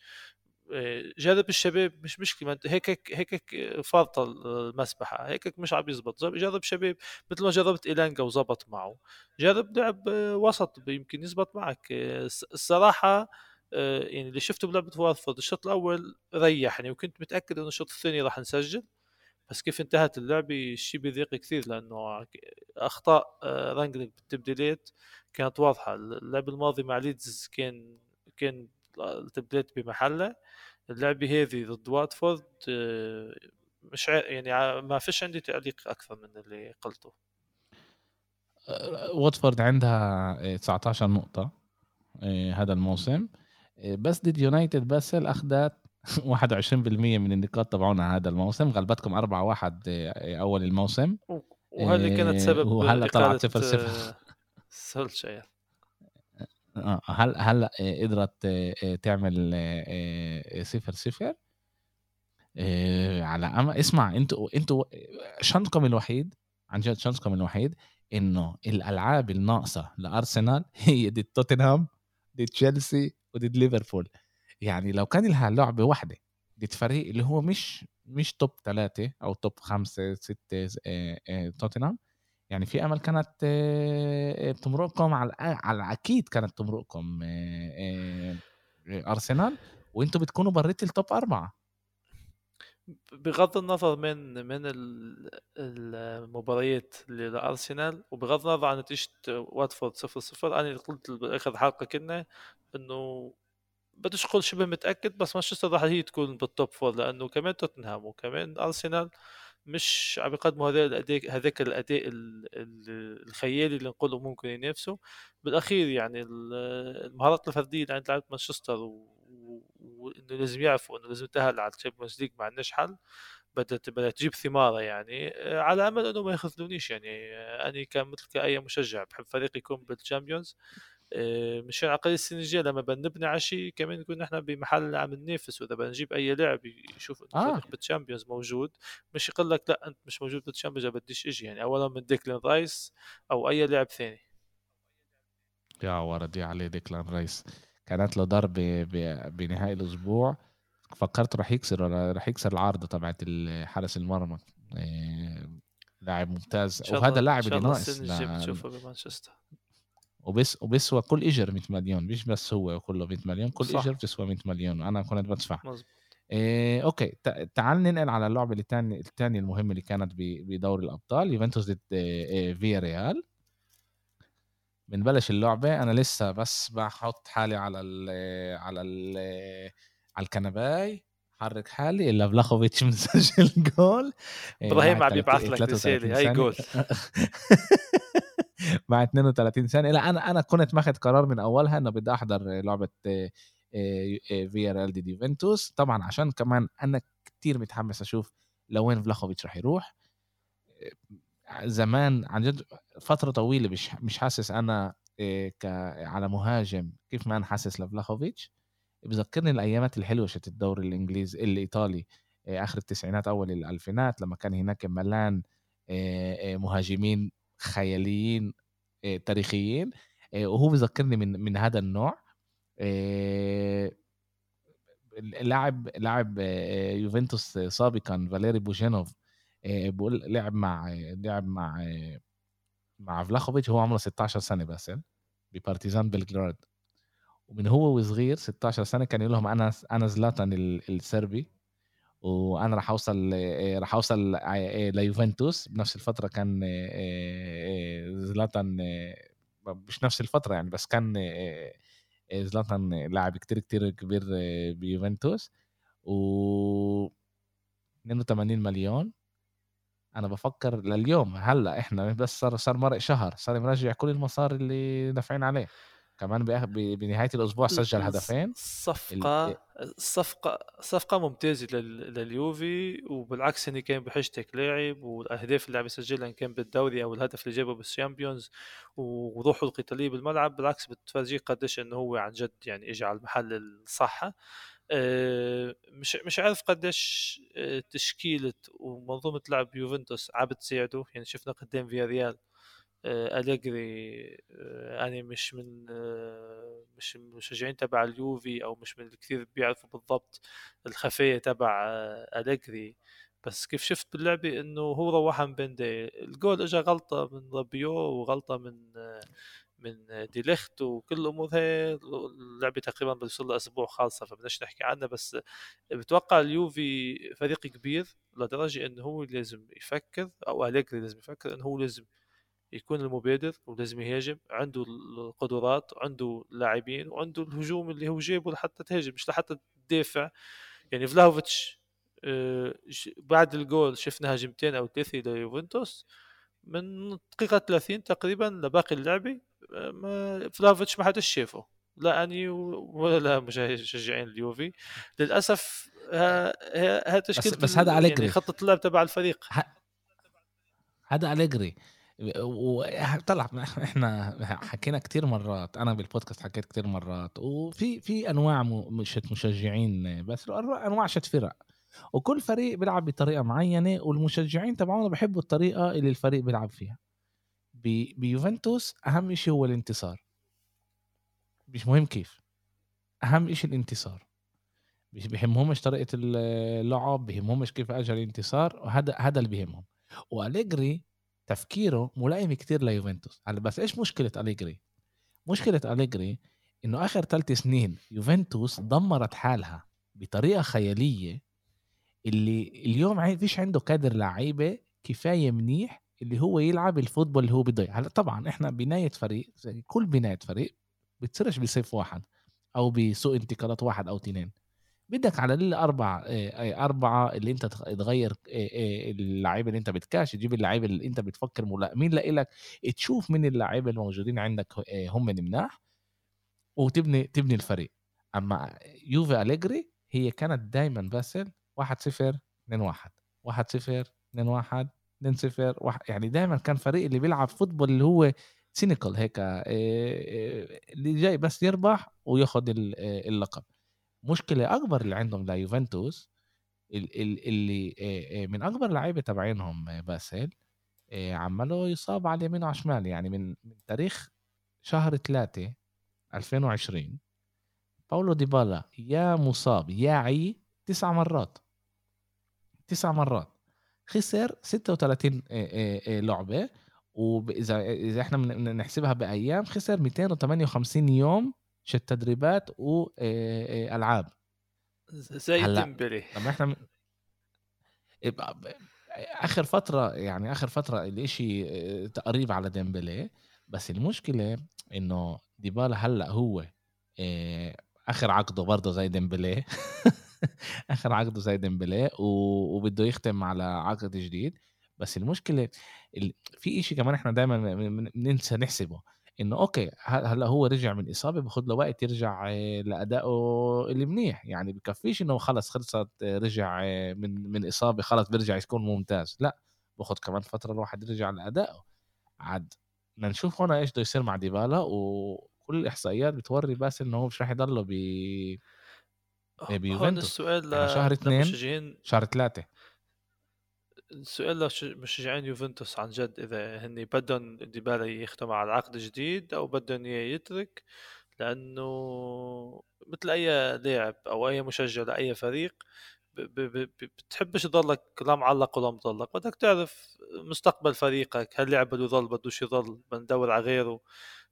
جرب الشباب مش مشكلة هيك هيك هيك فارطه المسبحة هيك مش عم يزبط. جرب شباب مثل ما جربت إيلانجا وزبط معه. جرب لعب وسط يمكن يزبط معك. الص- الصراحة آه، يعني اللي شفته بلعبة واتفورد الشوط الأول ريحني وكنت متأكد إنه الشوط الثاني راح نسجل. بس كيف انتهت اللعبة؟ الشيء بيضيق كثير لأنه أخطاء آه، رانجنيك بالتبديلات كانت واضحة. اللعب الماضي مع ليدز كان كان التبديلات بمحلها اللعبة هذه ضد واتفورد آه، مش يعني ما فيش عندي تعليق أكثر من اللي قلته. آه، واتفورد عندها آه، 19 نقطة آه، هذا الموسم. بس ضد يونايتد باسل اخذت 21% من النقاط تبعونها هذا الموسم. غلبتكم 4-1 آه، أول الموسم. وهذه كانت سبب وهلأ طلعت إقالة، صفر صفر. آه، سولشاير هل هلا آه، قدرت آه، آه، تعمل آه، آه، صفر صفر؟ آه، على أما اسمع أنتوا أنتوا شانسكم الوحيد عن جد شانسكم الوحيد إنه الألعاب الناقصة لأرسنال هي ضد توتنهام ضد تشيلسي وضد ليفربول. يعني لو كان لها لعبة واحدة ضد فريق اللي هو مش مش top ثلاثة أو top آه، آه، توتنهام يعني في أمل كانت آه، آه، تمرقكم على على أكيد كانت تمرقكم أرسنال وأنتوا بتكونوا بريت ال top أربعة. بغض النظر من من ال- المباريات لأرسنال وبغض النظر عن نتيجة واتفورد 0 0 أنا قلت باخر حلقة كنا إنه بديش أقول شبه متأكد بس مانشستر راح هي تكون بال top four لأنه كمان توتنهام وكمان أرسنال مش عم يقدموا هذا الاداء هذاك الأداء ال- ال- الخيالي اللي نقوله ممكن ينافسوا. بالأخير يعني ال- المهارات الفردية اللي عند لعيبة مانشستر وإنه لازم يعرفوا إنه لازم يتاهل على ال Champions League ما عندناش حل. بدأت بدأت تجيب ثمارها يعني. آه، على أمل إنه ما يخذلونيش يعني. آه، أنا كمثل كأي مشجع بحب فريقي يكون بال Champions. مشان على الاقل الجايه لما بنبني على شيء كمان نكون نحن بمحل عم ننافس. وإذا بنجيب أي لاعب يشوف إنه آه. فريق بال Champions موجود مش يقول لك لا أنت مش موجود بال Champions بديش أجي يعني اولا من ديكلين رايس أو أي لاعب ثاني. يا ولدي عليه ديكلان رايس. كانت له ضربة بنهاية الأسبوع. فكرت راح يكسر راح يكسر العارضة تبعت حارس المرمى. آه، لاعب ممتاز. وهذا شاء اللي ناقص بتشوفه بمانشستر. وبس وبسوى كل إجر 100 مليون مش بس هو كله 100 مليون كل صح. إجر بتسوى 100 مليون وأنا كنت بدفع. إيه أوكي تع- تعال ننقل على اللعبة الثانية الثانية المهمة اللي كانت بدوري الأبطال يوفنتوس ضد فيا ريال بنبلش اللعبة. أنا لسه بس بحط حالي على ال على ال على الكنباي. حرك حالي. إلا فلاخوفيتش مسجل جول. إبراهيم عم يبعث 30 لك 33 رسالة. هاي. جول. مع 32 سنه لا أنا أنا كنت ماخذ قرار من أولها إنه بدي أحضر لعبة فيا ريال دي يوفنتوس طبعا عشان كمان أنا كتير متحمس أشوف لوين فلاخوفيتش رح يروح. زمان عن جد فترة طويلة مش مش حاسس أنا ك على مهاجم كيف ما أنا حاسس لفلاخوفيتش. بذكرني الأيامات الحلوة شت الدوري الانجليزي الإيطالي آخر التسعينات أول الألفينات لما كان هناك ملان مهاجمين خياليين تاريخيين وهو بذكرني من من هذا النوع لاعب لاعب يوفنتوس سابقا فاليري بوجينوف بقول لعب مع لعب مع مع فلاخوفيتش هو عمره 16 سنة بس ببارتيزان بلغراد. ومن هو وصغير 16 سنة كان يقول لهم أنا أنا زلاتان السربي. وأنا راح أوصل راح أوصل ليوفنتوس بنفس الفترة كان زلاتان مش نفس الفترة يعني بس كان زلاتان لاعب كتير كتير كبير بيوفنتوس. و 82 مليون. أنا بفكر لليوم هلأ إحنا بس صار صار مرق شهر صار مرجع كل المصاري اللي دافعين عليه. كمان بنهاية الأسبوع سجل هدفين. صفقة صفقة صفقة ممتازة لليوفي وبالعكس هني كان بحاجتك لاعب والأهداف اللي عم يسجلها كان بالدوري أو الهدف اللي جابه بالشامبيونز وروحه القتالية بالملعب بالعكس بتفرجيك قديش إنه هو عن جد يعني اجى على المحل الصح. آه، مش مش عارف قديش آه، تشكيلة ومنظومة لعب يوفنتوس عم بتساعده. يعني شفنا قدام فيا ريال آه، أليجري أنا مش من مش من المشجعين تبع اليوفي أو مش من الكثير بيعرفوا بالضبط الخفايا تبع أليجري بس كيف شفت باللعبة إنه هو روحها من بين الجول إجا غلطة من رابيو وغلطة من من ديليخت وكل الأمور هي. اللعبة تقريبا بيوصل لها أسبوع خالصة فبدناش نحكي عنها. بس بتوقع اليوفي فريق كبير لدرجة إنه هو لازم يفكر أو اليجري لازم يفكر إنه هو لازم يكون المبادر ولازم يهاجم عنده القدرات عنده لاعبين وعنده الهجوم اللي هو جايبه لحتى تهاجم مش لحتى تدافع. يعني فلاهوفيتش آه، بعد الجول شفنا هجمتين أو ثلاثة ليوفنتوس من دقيقة 30 تقريبا لباقي اللعبه ما فلافيتش ما حدش شافه. لا أني ولا مشجعين اليوفي. للأسف ها تشكيلة بس, بس هذا أليجري يعني خط اللعب تبع الفريق. هذا أليجري وطلع إحنا حكينا كتير مرات أنا بالبودكاست حكيت كتير مرات وفي في أنواع مش مشجعين بس أنواع شت فرق. وكل فريق بيلعب بطريقة معينة والمشجعين تبعونا بحبوا الطريقة اللي الفريق بيلعب فيها. بيوفنتوس أهم شيء هو الانتصار. مش مهم كيف. أهم شيء الانتصار. مش بيهمهمش طريقة اللعب بيهمهمش كيف اجى الانتصار وهذا هذا اللي بيهمهم. وأليجري تفكيره ملائم كتير ليوفنتوس. بس إيش مشكلة أليجري؟ مشكلة أليجري إنه آخر ثلاث سنين يوفنتوس دمرت حالها بطريقة خيالية اللي اليوم فيش عنده كادر لعيبة كفاية منيح اللي هو يلعب الفوتبول اللي هو بده هلا طبعا إحنا بناية فريق زي كل بناية فريق بتصيرش بصيف واحد أو بسوق انتقالات واحد أو اثنين بدك على الأربع أربعة اللي أنت تغير اللعيبه اللي أنت بتكاش تجيب اللعيبه اللي أنت بتفكر ملائمين لك؟ تشوف من اللعيبة الموجودين عندك هم مناح وتبني تبني الفريق. أما يوفي أليجري هي كانت دائما باسل 1 0 2 1 1 0 2 1 2 0 يعني دائما كان فريق اللي بيلعب فوتبول اللي هو سينيكال هيك اللي جاي بس يربح وياخذ اللقب. مشكلة أكبر اللي عندهم ليوفنتوس اللي من أكبر اللعيبه تبعينهم باسل عماله يصاب على اليمين وعلى الشمال يعني من تاريخ شهر 3 2020 باولو ديبالا يا مصاب يا عي تسع مرات. تسع مرات. خسر 36 لعبة واذا إذا إحنا نحسبها بأيام خسر 258 يوم شت تدريبات والعاب زي ديمبلي. طب إحنا آخر فترة يعني آخر فترة الإشي قريب على ديمبلي. بس المشكلة إنه ديبالا هلأ هو آخر عقده برضه زي ديمبلي. آخر عقده زي ديمبلي وبده يختم على عقد جديد. بس المشكلة في إشي كمان إحنا دائما بننسى نحسبه. إنه okay هلأ هو رجع من إصابة باخذ له وقت يرجع آه، لأدائه اللي منيح. يعني بكفيش إنه خلص خلصت آه، رجع آه، من من إصابة خلص بيرجع يكون ممتاز. لأ باخذ كمان فترة الواحد يرجع لأدائه. عاد بدنا نشوف هون إيش بده يصير مع ديبالا وكل الإحصائيات بتوري بس إنه هو مش راح يضله ب بيوفنتوس. السؤال يعني شهر اثنين شهر ثلاثة. السؤال لمشجعين يوفنتوس عن جد إذا هن بدهم ديبالا يختم على عقد جديد أو بدهم إياه يترك لأنه مثل أي لاعب أو أي مشجع لأي فريق بتحبش تضلك لا معلق ولا مضلق بدك تعرف مستقبل فريقك هل لاعب بده يضل بدوش يضل بندور على غيره.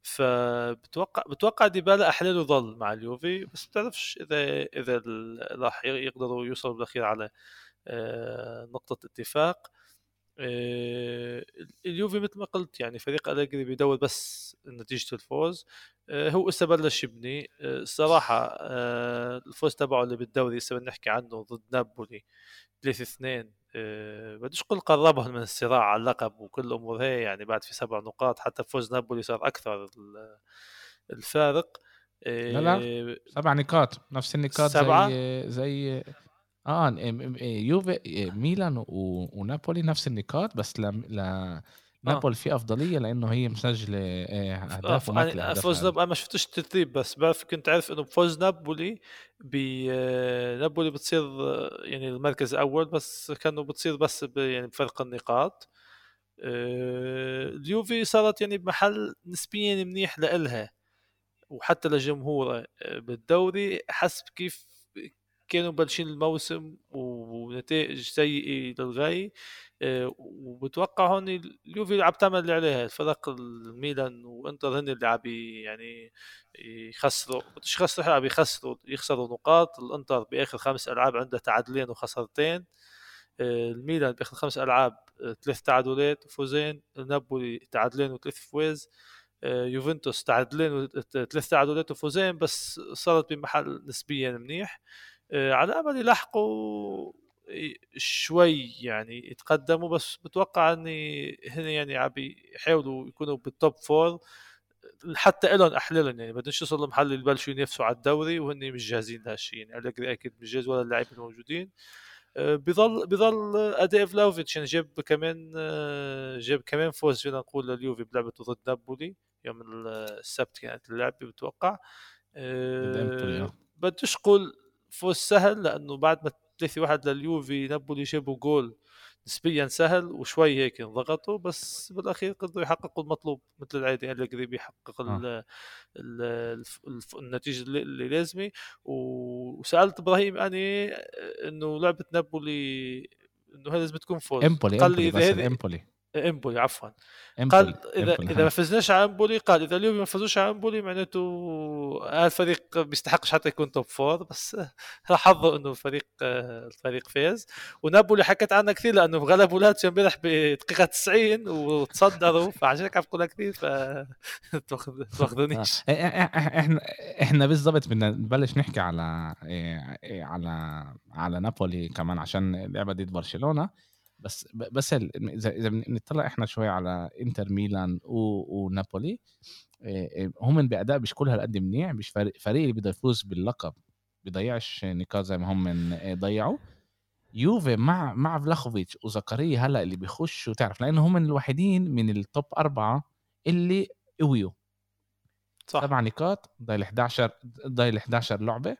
فبتوقع بتوقع ديبالا احلاله يضل مع اليوفي بس بتعرفش اذا إذا راح يقدروا يوصلوا بالأخير على آه، نقطة اتفاق. آه، اليوفي مثل ما قلت يعني فريق أليجري بيدور بس نتيجة الفوز. آه، هو هسه بلش يبني. الصراحة الفوز تبعه اللي بالدوري هسه بنحكي عنه ضد نابولي 3 2 بديش أقول قربهم من الصراع على اللقب وكل الأمور هي يعني بعد في سبع نقاط حتى فوز نابولي صار أكثر الفارق. لا لا سبع نقاط نفس النقاط سبعة؟ زي زي آه يوفي ميلان ونابولي نفس النقاط بس ل... ل... آه. نابولي في أفضلية لأنه هي مسجلة آه، أهداف يعني فوز نابولي أنا ما شفتش الترتيب بس بعرف كنت عارف إنه بفوز نابولي بنابولي بتصير يعني المركز الأول بس كانوا بتصير بس ب... يعني بفرق النقاط اليوفي صارت يعني بمحل نسبيا منيح لإلها وحتى لجمهوره بالدوري حسب كيف كانوا بلشين الموسم ونتائج سيئة للغاية آه، وبتوقع هون اليوفي عم تعمل اللي عليها الفرق الميلان وإنتر هن اللي عم يعني يخسروا مش يخسروا عم يخسروا يخسروا نقاط الإنتر بآخر خمس ألعاب عنده تعادلين وخسرتين آه، الميلان بآخر خمس ألعاب آه، ثلاث تعادلات وفوزين نابولي تعادلين وثلاث فوز يوفنتوس تعادلين وثلاث تعادلات وفوزين بس صارت بمحل نسبيا منيح على أمل يلحقوا شوي يعني يتقدموا بس بتوقع إني هن يعني عم يحاولوا يكونوا بال top four حتى لهم احلالهم يعني بدهم يوصلوا لمحل يبلشوا ينافسوا على الدوري وهن مش جاهزين لهالشيء يعني أليجري أكيد مش جاهز ولا اللاعبين الموجودين. آه، بضل بضل أداء فلاهوفيتش يعني جاب كمان آه، جاب كمان فوز فينا نقول لليوفي بلعبته ضد نابولي يوم السبت كانت اللعبه بتوقع بديش أقول فوز سهل لأنه بعد ما 3 1 لليوفي نابولي جابوا جول نسبيا سهل وشوي هيك انضغطوا بس بالأخير قدروا يحققوا المطلوب مثل العاده أليجري بيحقق آه. النتيجة اللي لازمة. وسألت إبراهيم أني إنه لعبة نابولي إنه هذا لازم تكون فوز. إمبولي قال لي إمبولي. إمبولي عفوا قال اذا إمبولي. إذا ما فزناش على إمبولي قال إذا اليوم ما فازوش على إمبولي معناته الفريق بيستحقش حتى يكون top four بس حظه إنه الفريق الفريق فاز ونابولي حكت عنها كثير لأنه غلبوا لاتسيو امبارح بدقيقة 90 وتصدروا فعشان هيك عم بقولها كثير ف تأخذونيش آه. إحنا إحنا بالضبط بدنا نبلش نحكي على إيه، على على نابولي كمان عشان اللعبه ضد برشلونة بس بس إذا إذا بنطلع إحنا شوي على إنتر ميلان ونابولي هم باداء مش كل هالقد منيح مش فريق, فريق اللي بده يفوز باللقب بيضيعش نقاط زي ما هم ضيعوا. يوفي مع مع فلاخوفيتش وزكريا هلأ اللي بيخشوا تعرف لأنه هم الوحيدين من التوب أربعة اللي قويوا. صح. سبع نقاط ضايل 11 ضايل 11 لعبة.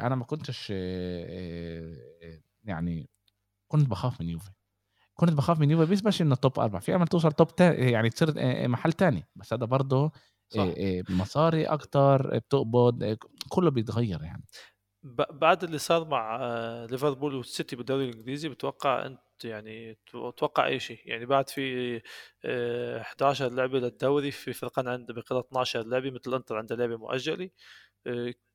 أنا ما كنتش يعني كنت بخاف من يوفي. كنت بخاف من يوفي بس بس انه توب أربع في امل توصل توب تا... يعني تصير آه، محل تاني. بس هذا برضه آه، آه، مصاري أكتر بتقبض كله بيتغير يعني. بعد اللي صار مع ليفربول والسيتي بالدوري الإنجليزي بتوقع أنت يعني تتوقع أي شيء؟ يعني بعد في 11 لعبة للدوري في فرقان عنده بقدر 12 لعبة مثل انتر عنده لعبة مؤجلة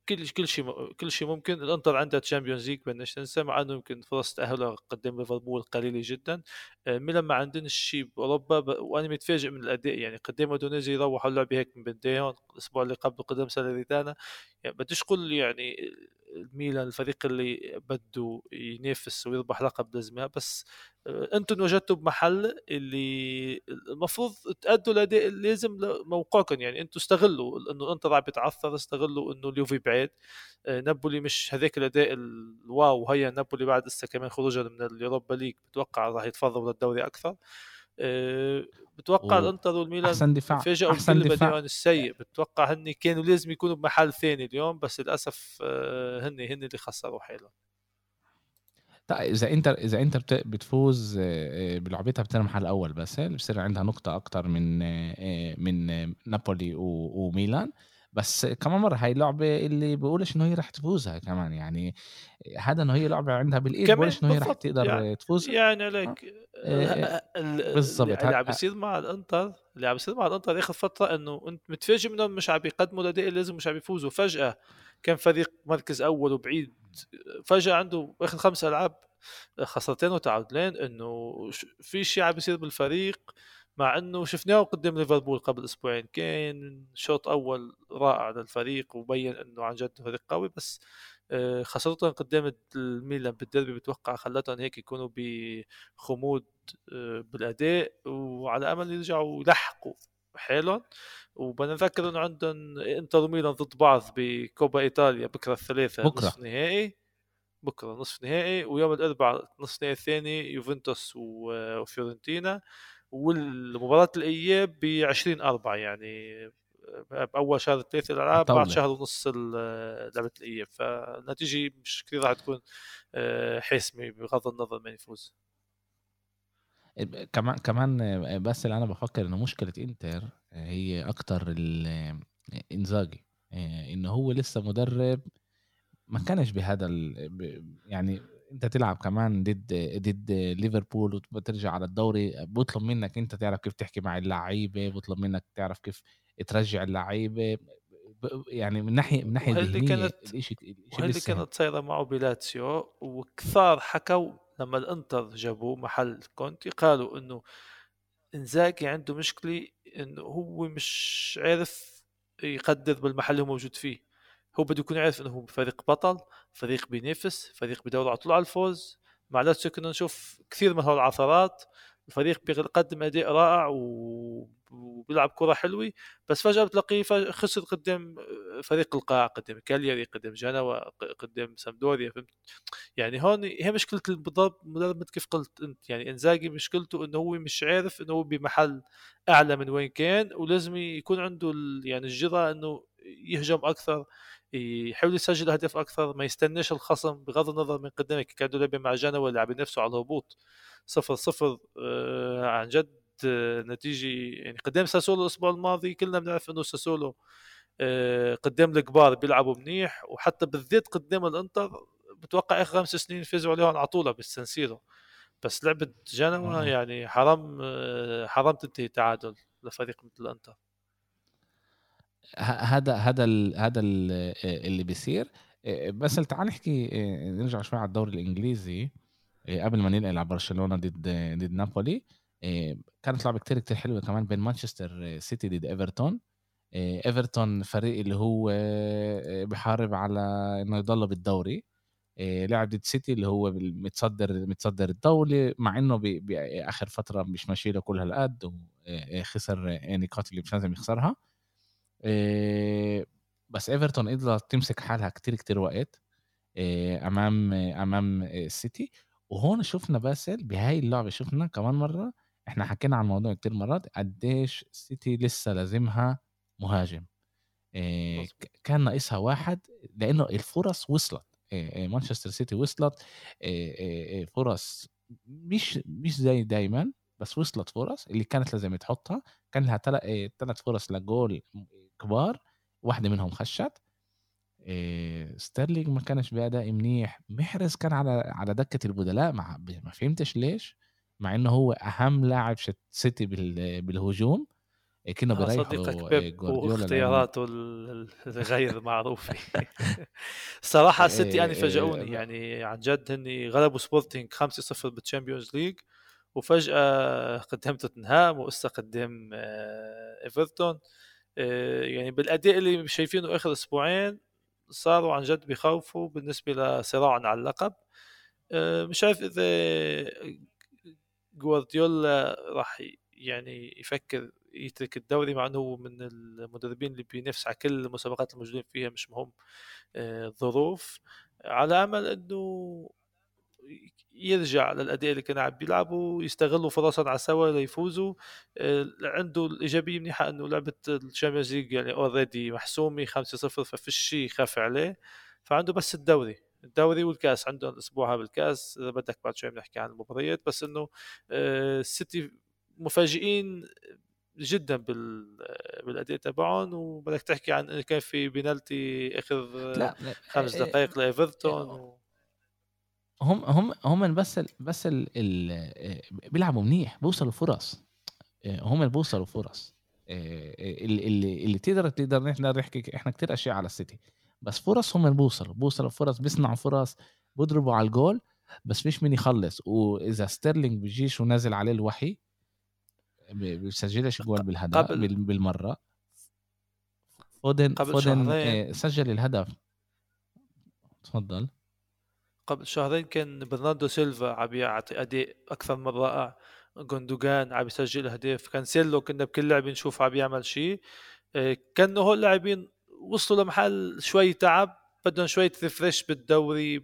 كل كل شيء كل شيء ممكن. الإنتر عنده Champions League بدناش ننسى. مع إنه يمكن فرص تاهله قدام ليفربول قليلة جدا. آه، ميلان ما عندناش شيء بأوروبا. ب... وأنا متفاجئ من الأداء. يعني قدام اودونيزي يروحوا اللعبه هيك من بنتين الأسبوع اللي قبله قدام سالريتانا. يعني بديش أقول يعني الميلان الفريق اللي بده ينافس ويربح لقب لازم بس آه، أنتم وجدتوا بمحل اللي المفروض تأدوا الأداء اللازم لموقعكم. يعني أنتم استغلوا إنه انتر عم بيتعثر استغلوا إنه اليوفي بعيد. آه، نابولي مش هذاك الأداء ال wow هيا نابولي بعد لسه كمان خروجا من ال Europa League بتوقع راح يتفضوا للدوري أكثر. آه، بتوقع الانتر والميلان أحسن دفاع فاجئوا أحسن دفاع. السيء. بتوقع هن كانوا لازم يكونوا بمحل ثاني اليوم بس للأسف آه، هن هن اللي خسروا حالهم طيب إذا انت إذا انت بتفوز بلعبتها بتنام محل أول بس بصير عندها نقطة أكثر من من نابولي وميلان. بس كمان مرة هاي اللعبة اللي بقولش إنه هي رح تفوزها كمان يعني هذا إنه هي لعبة عندها بالإيد بقولش إنه هي رح تقدر يعني تفوز. يعني عليك آه، بالضبط. اللي عم بيصير مع الإنتر اللي عم بيصير مع الإنتر اخر فترة إنه أنت متفاجئ منهم مش عم بيقدموا الأداء اللي لازم مش عم يفوزوا. فجأة كان فريق مركز أول وبعيد فجأة عنده اخر خمس ألعاب خسرتين وتعادلين إنه في شيء عم بيصير بالفريق مع إنه شفناه قدام ليفربول قبل أسبوعين كان شوط أول رائع للفريق وبين إنه عن جد فريق قوي بس آه، خسارتهم قدام الميلان بالدربي بتوقع خلتهم هيك يكونوا بخمود آه، بالأداء وعلى أمل يرجعوا يلحقوا حالهم. وبنذكر إنه عندهم إنتر وميلان ضد بعض بكوبا إيطاليا بكرة الثلاثاء بكرة. نصف نهائي. بكرة نصف نهائي ويوم الأربعاء نصف نهائي الثاني يوفنتوس وفيورنتينا. والمباراة الإياب ب 20 4 يعني بأول شهر ثلاثة الألعاب بعد شهر ونص لعبة الإياب. فالنتيجة مش كثير راح تكون آه، حاسمة بغض النظر من يفوز. كمان كمان بس اللي أنا بفكر إنه مشكلة إنتر هي أكتر إنزاجي آه، إنه هو لسه مدرب ما كانش بهذا يعني أنت تلعب كمان ضد ضد ليفربول وترجع على الدوري بطلب منك أنت تعرف كيف تحكي مع اللعيبة بطلب منك تعرف كيف ترجع اللعيبة يعني من ناحية من ناحية ذهنية كانت الشيء وهي اللي كانت صايرة معه بلاتسيو وكثار حكوا لما الإنتر جابوه محل كونتي قالوا إنه انزاكي عنده مشكلة إنه هو مش عارف يقدر بالمحل اللي هو موجود فيه. هو بده يكون عارف إنه هو فريق بطل فريق بينافس فريق بدور على طول على الفوز. مع لاتسيو كنا نشوف كثير من هول العثرات الفريق بيقدم أداء رائع و... وبيلعب كرة حلوة. بس فجأة بتلاقيه خسر قدام فريق القاع قدام كالياري قدام جنوا قدام سامدوريا فهمت؟ يعني هون هي مشكلة المدرب المدرب كيف قلت أنت. يعني إنزاجي مشكلته إنه هو مش عارف إنه هو بمحل أعلى من وين كان ولازم يكون عنده يعني الجرأة إنه يهجم أكثر يحاول يسجل أهداف أكثر ما يستناش الخصم بغض النظر من قدامك. كادو لعب مع جنوا اللي عم ينافسوا على الهبوط. صفر صفر آه عن جد آه نتيجة يعني قدام ساسولو الأسبوع الماضي كلنا بنعرف إنه ساسولو آه قدام الكبار بيلعبوا منيح وحتى بالذات قدام الإنتر بتوقع آخر خمس سنين فازوا عليهم على طول بالسنسيرو بس لعبة جنوا يعني حرام آه، حرام تنتهي تعادل لفريق مثل الإنتر. هذا هذا هذا اللي بيصير. بس تعال نحكي نرجع شوي على الدوري الإنجليزي. قبل ما ننقل على برشلونة ضد ضد نابولي كانت لعبة كتير كتير حلوة كمان بين مانشستر سيتي ضد إيفرتون. إيفرتون فريق اللي هو بحارب على إنه يضل بالدوري. لعب ضد سيتي اللي هو متصدر متصدر الدوري مع إنه باخر فترة مش ماشي له كل هالقد وخسر نقاط اللي مش لازم يخسرها. آه، بس إيفرتون قدرت تمسك حالها كتير كتير وقت آه، أمام أمام السيتي. وهون شفنا باسل بهاي اللعبة شفنا كمان مرة إحنا حكينا عن الموضوع كتير مرات قديش السيتي لسه لازمها مهاجم. آه، كان ناقصها واحد لأنه الفرص وصلت. مانشستر سيتي وصلت. فرص مش مش زي دايما بس وصلت فرص اللي كانت لازم تحطها كان لها ثلاث فرص لجول كبار واحدة منهم خشت. إيه ستيرلينج ما كانش بأداء منيح. محرز كان على على دكة البدلاء ما فهمتش ليش مع إنه هو أهم لاعب سيتي بالهجوم. كنا آه، بيرجعوا صديقك بيب واختياراته الغير معروفة. صراحة السيتي يعني فاجئوني. يعني عن جد هني غلبوا سبورتينج 5-0 بال Champions League وفجأة قدام توتنهام وإسا قدام آه، إيفرتون. آه، يعني بالأداء اللي شايفينه آخر أسبوعين صاروا عن جد بيخوفوا بالنسبة لصراعنا على اللقب. آه، مش عارف إذا جوارديولا راح يعني يفكر يترك الدوري مع إنه هو من المدربين اللي بينافس على كل المسابقات الموجودين فيها مش مهم الظروف. آه، على أمل إنه يرجع للأداء اللي كان عم بيلعبوا يستغلوا فرصا على سوا ليفوزوا. آه، عنده الإيجابية منيحة إنه لعبه ال Champions League يعني already محسومة 5-0 ففيش شيء يخاف عليه. فعنده بس الدوري الدوري والكاس عندهم الأسبوع هذا بالكاس إذا بدك بعد شوي بنحكي عن المباريات بس إنه آه، السيتي مفاجئين جدا بالأداء تبعهم. وبدك تحكي عن كان في بنالتي آخر لا خمس آه، دقائق لإيفرتون هم هم هم بس ال بس ال ال بيلعبوا منيح بيوصلوا فرص. هم اللي بيوصلوا فرص. اللي اللي, اللي تقدر تقدر نحن نحكي إحنا كتير أشياء على السيتي. بس فرص هم اللي بيوصلوا بيوصلوا فرص بيصنعوا فرص بيضربوا على الجول بس فيش مين يخلص. وإذا ستيرلينج بيجيش ونازل عليه الوحي بيسجلش جول بالهدف قبل بالمرة. فودن قبل فودن سجل الهدف. تفضل. قبل شهرين كان برناردو سيلفا عم يعطي أداء أكثر من رائع. جوندوجان عم يسجل اهداف كانسيلو كنا بكل لعبه نشوف عم يعمل شيء. آه، كانوا هول اللاعبين وصلوا لمحل شوي تعب بدهم شوية refresh بالدوري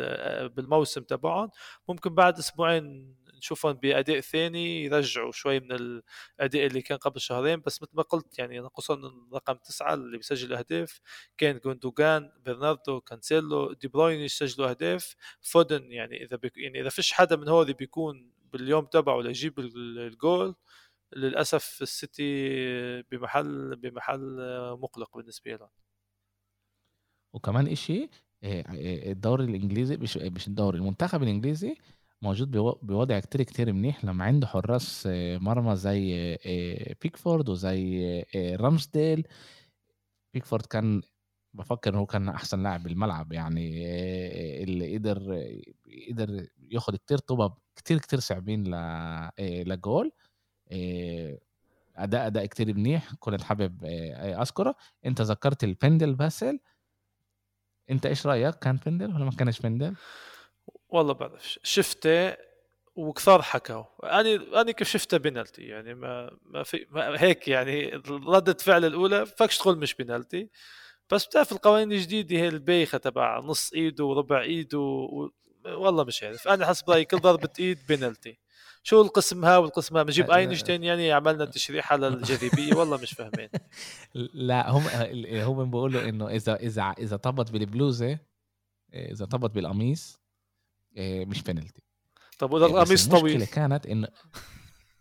آه، بالموسم تبعهم. ممكن بعد أسبوعين نشوفهم بأداء ثاني يرجعوا شوي من الأداء اللي كان قبل شهرين بس مثل ما قلت يعني خصوصا رقم تسعة اللي بيسجل أهداف كان جوندوجان برناردو كانسيلو دي بروين يسجلوا أهداف فودن يعني إذا بدك يعني إذا فيش حدا من هول بيكون باليوم تبعه ليجيب الجول للأسف السيتي بمحل بمحل مقلق بالنسبة لهم. وكمان إشي الدوري الإنجليزي مش مش الدوري المنتخب الإنجليزي موجود بوضع كتير كتير منيح لما عنده حراس مرمى زي بيكفورد وزي رامسديل. بيكفورد كان بفكر هو كان أحسن لاعب بالملعب يعني اللي قدر قدر ياخد كتير طوبة كتير كتير صعبين لجول. أداء أداء كتير منيح. كنت حابب أذكره. أنت ذكرت البندل باسل. أنت إيش رأيك؟ كان بندل ولا ما كانش بندل؟ والله بعرف شفته وكثار حكوا أنا أنا كيف شفته بنالتي يعني ما ما في ما هيك يعني ردة فعل الأولى فكش تقول مش بنالتي بس بتعرف القوانين الجديدة هي البيخة تبع نص إيده وربع إيده و... والله مش عارف. أنا حسب رأيي كل ضربة إيد بنالتي شو القسم ها والقسم ها بنجيب اينشتين يعني عملنا تشريح على الجاذبية والله مش فاهمين. لا هم هم بيقولوا إنه اذا اذا إذا طبط بالبلوزة إذا طبط بالقميص مش بنالتي طب وده القميص طويل المشكلة كانت انه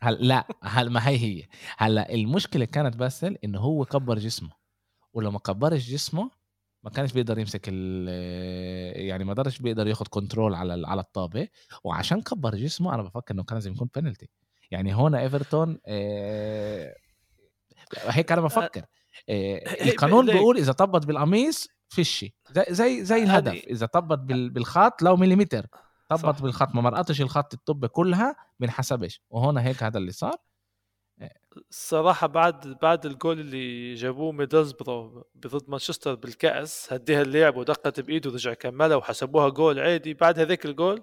هل لا هل ما هي هي. هلأ المشكلة كانت بس انه هو كبر جسمه. ولما كبرش جسمه ما كانش بيقدر يمسك ال يعني ما قدرش بيقدر ياخد كنترول على على الطابة. وعشان كبر جسمه أنا بفكر إنه كان لازم يكون بنالتي يعني هون إيفرتون آه هيك أنا بفكر. آه القانون بيقول إذا طبت بالقميص فيش زي زي زي الهدف. إذا طبت بالخط لو مليمتر. طبت بالخط ما مرقتش الخط الطبة كلها بنحسبش وهون هيك هذا اللي صار. الصراحة بعد بعد الجول اللي جابوه ميدلزبرو ضد مانشستر بالكأس هديها اللعب ودقت بإيده ورجع كملها وحسبوها جول عادي. بعد هذاك الجول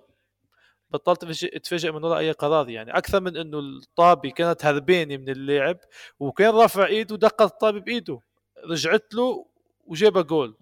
بطلت اتفاجئ من وراء أي قرار يعني. أكثر من إنه الطابة كانت هربانة من اللعب وكان رافع إيده ودقت الطابي بإيده. رجعت له وجاب جول.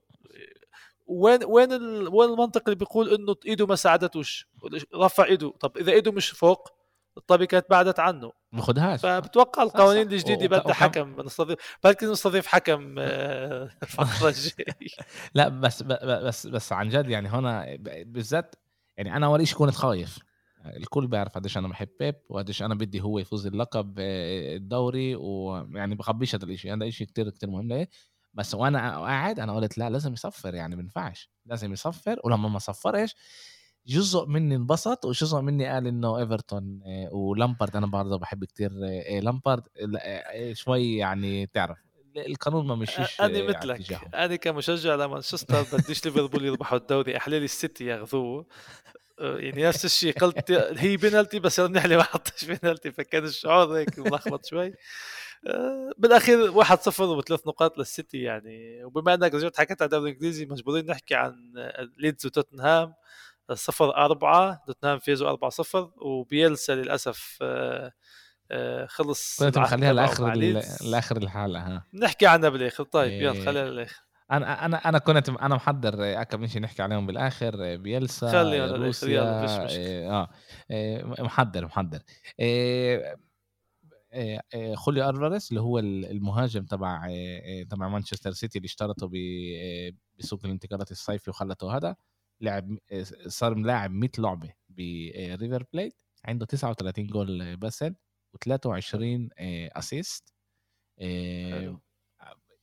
وين وين وين المنطق اللي بيقول إنه إيده ما ساعدتوش؟ رفع إيده. طب إذا إيده مش فوق الطابي كانت بعدت عنه. ما خدهاش فبتوقع القوانين الجديدة بدها حكم. نستضيف بلكي نستضيف حكم آه، الفترة الجاية. لا بس بس بس عن جد يعني هنا بالذات يعني أنا أول شيء كنت خايف. الكل بيعرف قديش أنا بحب بيب وقديش أنا بدي هو يفوز اللقب آه، الدوري ويعني بخبيش هذا الشيء هذا شيء كتير كتير مهم. ليه؟ بس وأنا قاعد أنا قلت لا لازم يصفر يعني ما ينفعش لازم يصفر. ولما ما صفرش جزء مني انبسط وجزء مني قال إنه إيفرتون آه، ولامبارد أنا برضه بحب كتير آه، لامبارد آه، شوي يعني تعرف القانون ما مشيش أنا مثلك أنا كمشجع لمانشستر بديش ليفربول يربحوا الدوري أحلى لي السيتي ياخذوه يعني نفس الشيء قلت هي بينالتي بس نحلي ما حطش بينالتي فكان الشعور هيك ملخبط شوي. بالأخير 1-0 وثلاث نقاط للسيتي يعني. وبما أنك رجعت حكيت عن الدوري الإنجليزي مجبورين نحكي عن ليدز وتوتنهام. 0 4 توتنهام فازوا 4 0 وبيلسا للأسف آه، آه، خلص كنت العهد مخليها تبعه لآخر. لآخر الحلقة ها. نحكي عنها بالآخر. طيب إيه. يلا خلينا للآخر. أنا أنا أنا كنت أنا محضر كم شيء نحكي عليهم بالآخر. بيلسا للآخر، روسيا يلا،. إيه، آه إيه، محضر محضر. إيه، إيه، إيه، خوليو الفاريز اللي هو ال- المهاجم تبع تبع مانشستر سيتي اللي اشتروه إيه، بسوق الانتقالات الصيفي وخلته هذا لعب صار ملاعب 100 لعبة بريفر بليت عنده 39 جول باسل و23 اسيست.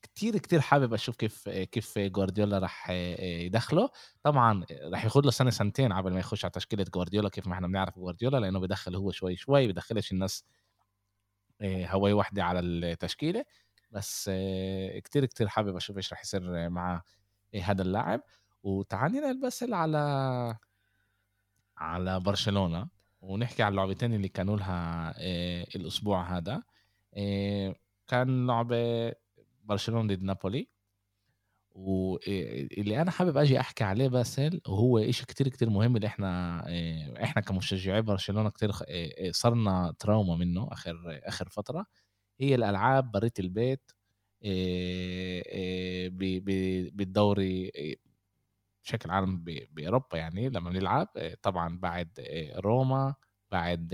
كتير كتير حابب أشوف كيف كيف جوارديولا راح يدخله طبعا راح ياخذ له سنة سنتين قبل ما يخش على تشكيلة جوارديولا كيف ما إحنا بنعرف جوارديولا لأنه بدخل هو شوي شوي بدخلش الناس آه، هواي واحدة على التشكيلة. بس آه، كتير كتير حابب أشوف إيش راح يصير مع هذا اللاعب. وتعال ننقل بس على على برشلونة ونحكي على اللعبتين اللي كانوا لها آه، الأسبوع هذا. آه، كان لعبة برشلونة ضد نابولي. واللي أنا حابب أجي أحكي عليه باسل وهو إشي كتير كتير مهم اللي إحنا إحنا كمشجعي برشلونة كتير صرنا تراوما منه آخر آخر فترة. هي الألعاب بريت البيت بالدوري بشكل عام بأوروبا يعني لما بنلعب طبعا بعد روما بعد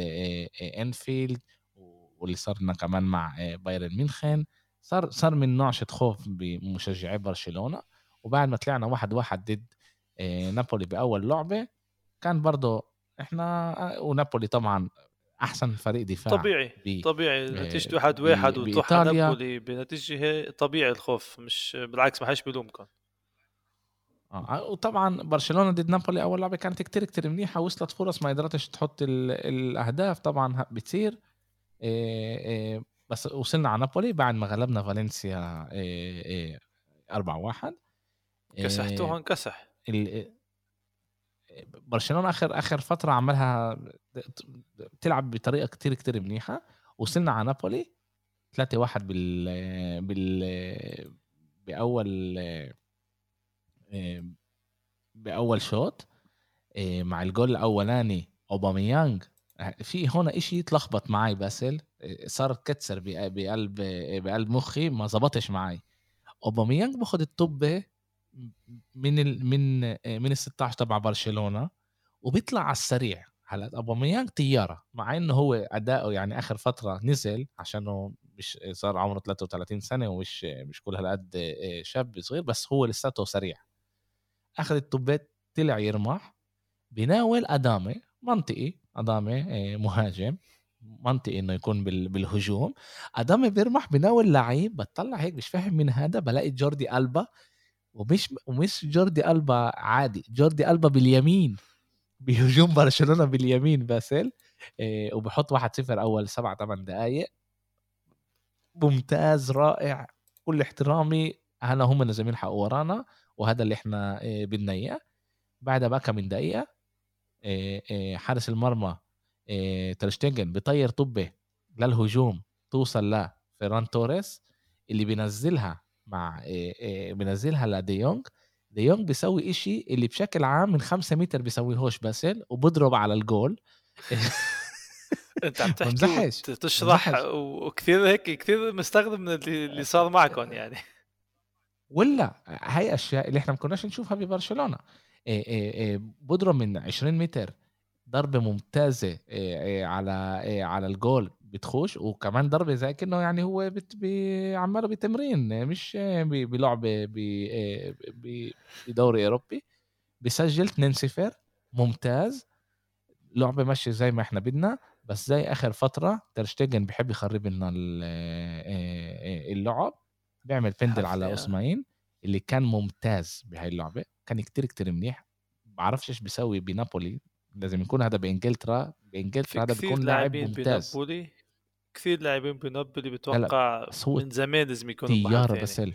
أنفيلد واللي صرنا كمان مع بايرن ميونخن. صار صار من نعشة خوف بمشجعي برشلونة. وبعد ما طلعنا واحد واحد ضد آه، نابولي بأول لعبة كان برضه إحنا آه، ونابولي طبعا أحسن فريق دفاع طبيعي ب- طبيعي. ب- نتيجة واحد واحد وتروح. نابولي بنتيجة هي طبيعي الخوف مش بالعكس ما حدش بيلومكم. آه، وطبعا برشلونة ضد نابولي أول لعبة كانت كتير كتير منيحة وصلت فرص ما قدرتش تحط ال- الأهداف طبعا بتصير. بس وصلنا على نابولي بعد ما غلبنا فالنسيا إيه إيه 4 1 كسحتوها انكسح. ال- برشلونة آخر آخر فترة عملها بتلعب بطريقة كتير كتير منيحة. وصلنا على نابولي 3 1 بال بال بأول بأول شوط مع الجول الأولاني أوباميانج. في هون إشي تلخبط معي باسل. إيه، صار كتسر بق- بقلب بقلب مخي ما زبطش معي أوباميانج باخد الطبه من ال من من ال 16 تبع برشلونة وبيطلع على السريع. هلا أوباميانج طيارة مع إنه هو أداؤه يعني آخر فترة نزل عشانه مش صار عمره 33 سنة ومش مش كل هالقد شاب صغير بس هو لساته سريع. أخذ الطبات طلع يرمح بيناول أدامة منطقي أدامة مهاجم. منطقي إنه يكون بال- بالهجوم. ادامه بيرمح بيناول لعيب بتطلع هيك مش فاهم من هذا بلاقي جوردي ألبا ومش ومش جوردي ألبا عادي جوردي ألبا باليمين بهجوم برشلونة باليمين باسل آه، وبحط 1-0 أول سبع ثمان دقائق ممتاز رائع كل احترامي. هلا هم نازلين حكوا ورانا وهذا اللي إحنا آه، بدنا إياه. بعدها بقى من دقيقة آه، حارس المرمى آه، ترشتيجن بيطير طبة للهجوم توصل لفيران توريس اللي بينزلها مع آه، آه، بينزلها لديونج ديونج بيسوي إشي اللي بشكل عام من خمسة متر بيسويهوش باسل وبضرب على الجول. أنت عم تحكي تشرح وكثير هيك كثير مستغرب من اللي اللي صار معكم يعني. ولا هاي أشياء اللي إحنا ما كناش نشوفها ببرشلونة. إيه إيه إيه بضرب من 20 متر ضربه ممتازه إيه إيه على إيه على الجول بتخش وكمان ضربه زي كأنه يعني هو بت بي عماله بتمرين مش بلعبه بدوري أوروبي. بسجل 2-0 ممتاز. لعبه ماشيه زي ما إحنا بدنا بس زي آخر فترة ترشتيجن بيحب يخرب لنا ال- اللعب. بيعمل بندل على. أوسماين اللي كان ممتاز بهاي اللعبة كان كتير كتير منيح. بعرفش إيش بيسوي بنابولي. لازم يكون هذا بإنجلترا بإنجلترا هذا بيكون لاعب ممتاز. بنابولي كثير لاعبين بنابولي بتوقع بس من زمان لازم يكونوا طياره. بسل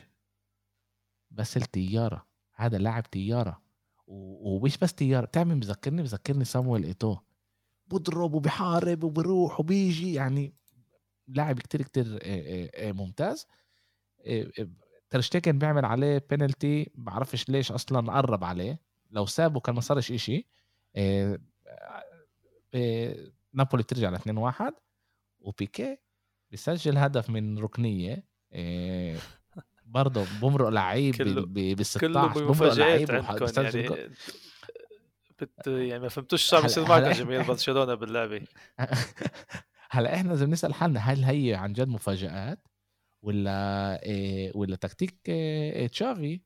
بسل طياره هذا لاعب طياره ومش بس طياره تعمل بذكرني بذكرني سامويل إيتو. بضرب وبحارب وبروح وبيجي يعني لاعب كتير كتير ممتاز. ترشتيكن بيعمل عليه بينالتي بعرفش ليش أصلا قرب عليه. لو سابه كان ما صارش إشي. نابولي ترجع ل 2 1 وبيكي بيسجل هدف من ركنية برضه بمرق لعيب بال 16 بمرق لعيب يعني. بت يعني ما فهمتوش شو عم يصير معك جماهير برشلونة باللعبة. هلا إحنا لازم نسأل حالنا هل هي عن جد مفاجآت؟ ولا إيه ولا تكتيك إيه تشافي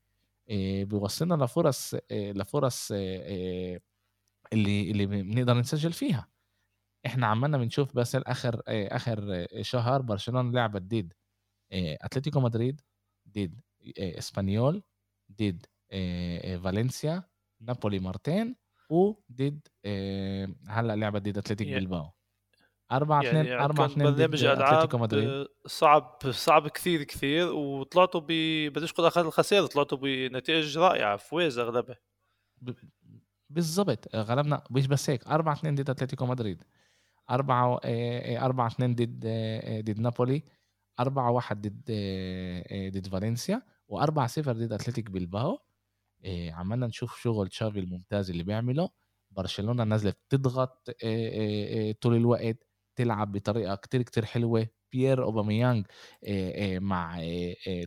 إيه بيوصلنا لفرص إيه لفرص إيه اللي اللي بنقدر نسجل فيها. إحنا عمالنا بنشوف بس آخر اخر شهر برشلونة لعبت ضد إيه أتلتيكو مدريد ضد إيه إسبانيول ضد إيه فالنسيا نابولي مرتين وضد إيه هلأ لعبت ضد اتلتيك yeah. بلباو. 4 2 يعني 4 2 برنامج العاب صعب صعب كثير كثير وطلعتوا ب بديش أخذ الخسائر طلعتوا بنتائج رائعة فوز أغلبها. بالضبط. غلبنا مش بس هيك. 4 2 ضد أتلتيكو مدريد. 4 4 2 ضد ضد نابولي. 4 1 ضد ضد فالنسيا. و4 0 ضد أتلتيك بلباو. عملنا نشوف شغل تشافي الممتاز اللي بيعمله. برشلونة نزلت تضغط طول الوقت. تلعب بطريقة كتير كتير حلوة. بيير اوباميانج مع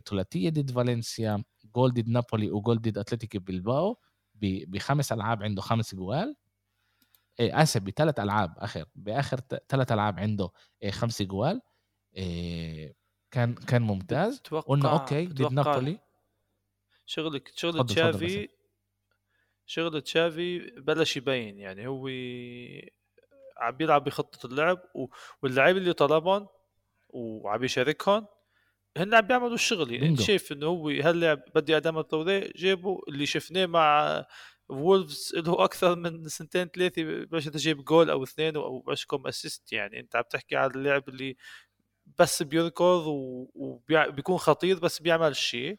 ثلاثية ضد فالنسيا. جول ضد نابولي وجول ضد أتلتيك بلباو. بخمس ألعاب عنده خمس جوال. آسف بثلاث ألعاب آخر بآخر ثلاث ألعاب عنده خمس جوال. كان كان ممتاز. قلنا okay ضد نابولي شغلك شغل تشافي شغل تشافي بلش يبين يعني هو عم بيلعب بخطة اللعب واللعيبه اللي طلبهم وعم يشاركهم هن عم بيعملوا الشغل يعني انت شايف إنه هو هاللاعب بدي أداما تراوري جابه اللي شفناه مع وولفز له أكثر من سنتين ثلاثة باش تجيب جول أو اثنين أو بلش كم assist يعني أنت عم تحكي على اللاعب اللي بس بيركض وبيكون خطير بس بيعمل الشيء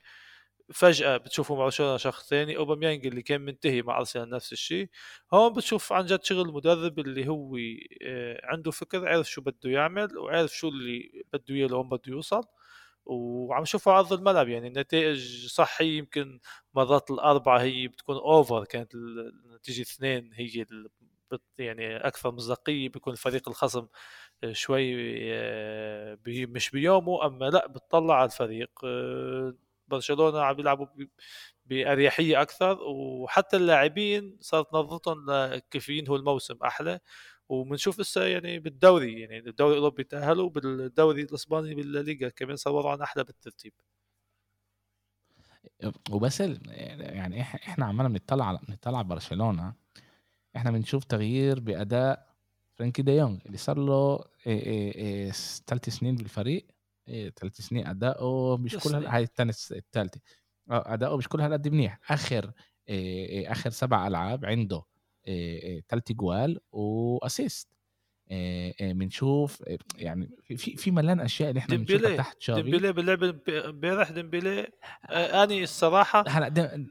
فجأة بتشوفه مع برشلونة شخص ثاني اوباميانج اللي كان منتهي مع ارسنال نفس الشيء. هون بتشوف عن جد شغل المدرب اللي هو آه، عنده فكر عرف شو بده يعمل وعرف شو اللي بده إياه لوين بده يوصل. وعم شوفه عرض الملعب يعني النتائج صح يمكن مرات الأربعة هي بتكون أوفر كانت النتيجة اثنين هي يعني أكثر مصداقية بيكون الفريق الخصم آه، شوي آه، مش بيومه أما لأ بتطلع على الفريق. برشلونة عم يلعبوا بأريحية أكثر وحتى اللاعبين صارت نظرتهم كيف ينهوا الموسم أحلى. وبنشوف هسه يعني بالدوري يعني الدوري الأوروبي تأهلوا بالدوري الإسباني بالليغا كمان صاروا عن أحلى بالترتيب. وبس يعني إحنا عمالنا بنطلع على بنطلع برشلونة. إحنا بنشوف تغيير بأداء فرانكي ديونج اللي صار له ثلاث سنين بالفريق. ثلاث سنين أداؤه مش كل هاي الثاني الثالثة. آه، أداؤه مش كل هالقد منيح. آخر آخر سبع ألعاب عنده ثلاث جوال و assist بنشوف يعني في في ملان أشياء اللي إحنا بنشوفها تحت تشافي ديمبلي باللعب امبارح ديمبلي أني الصراحة هلا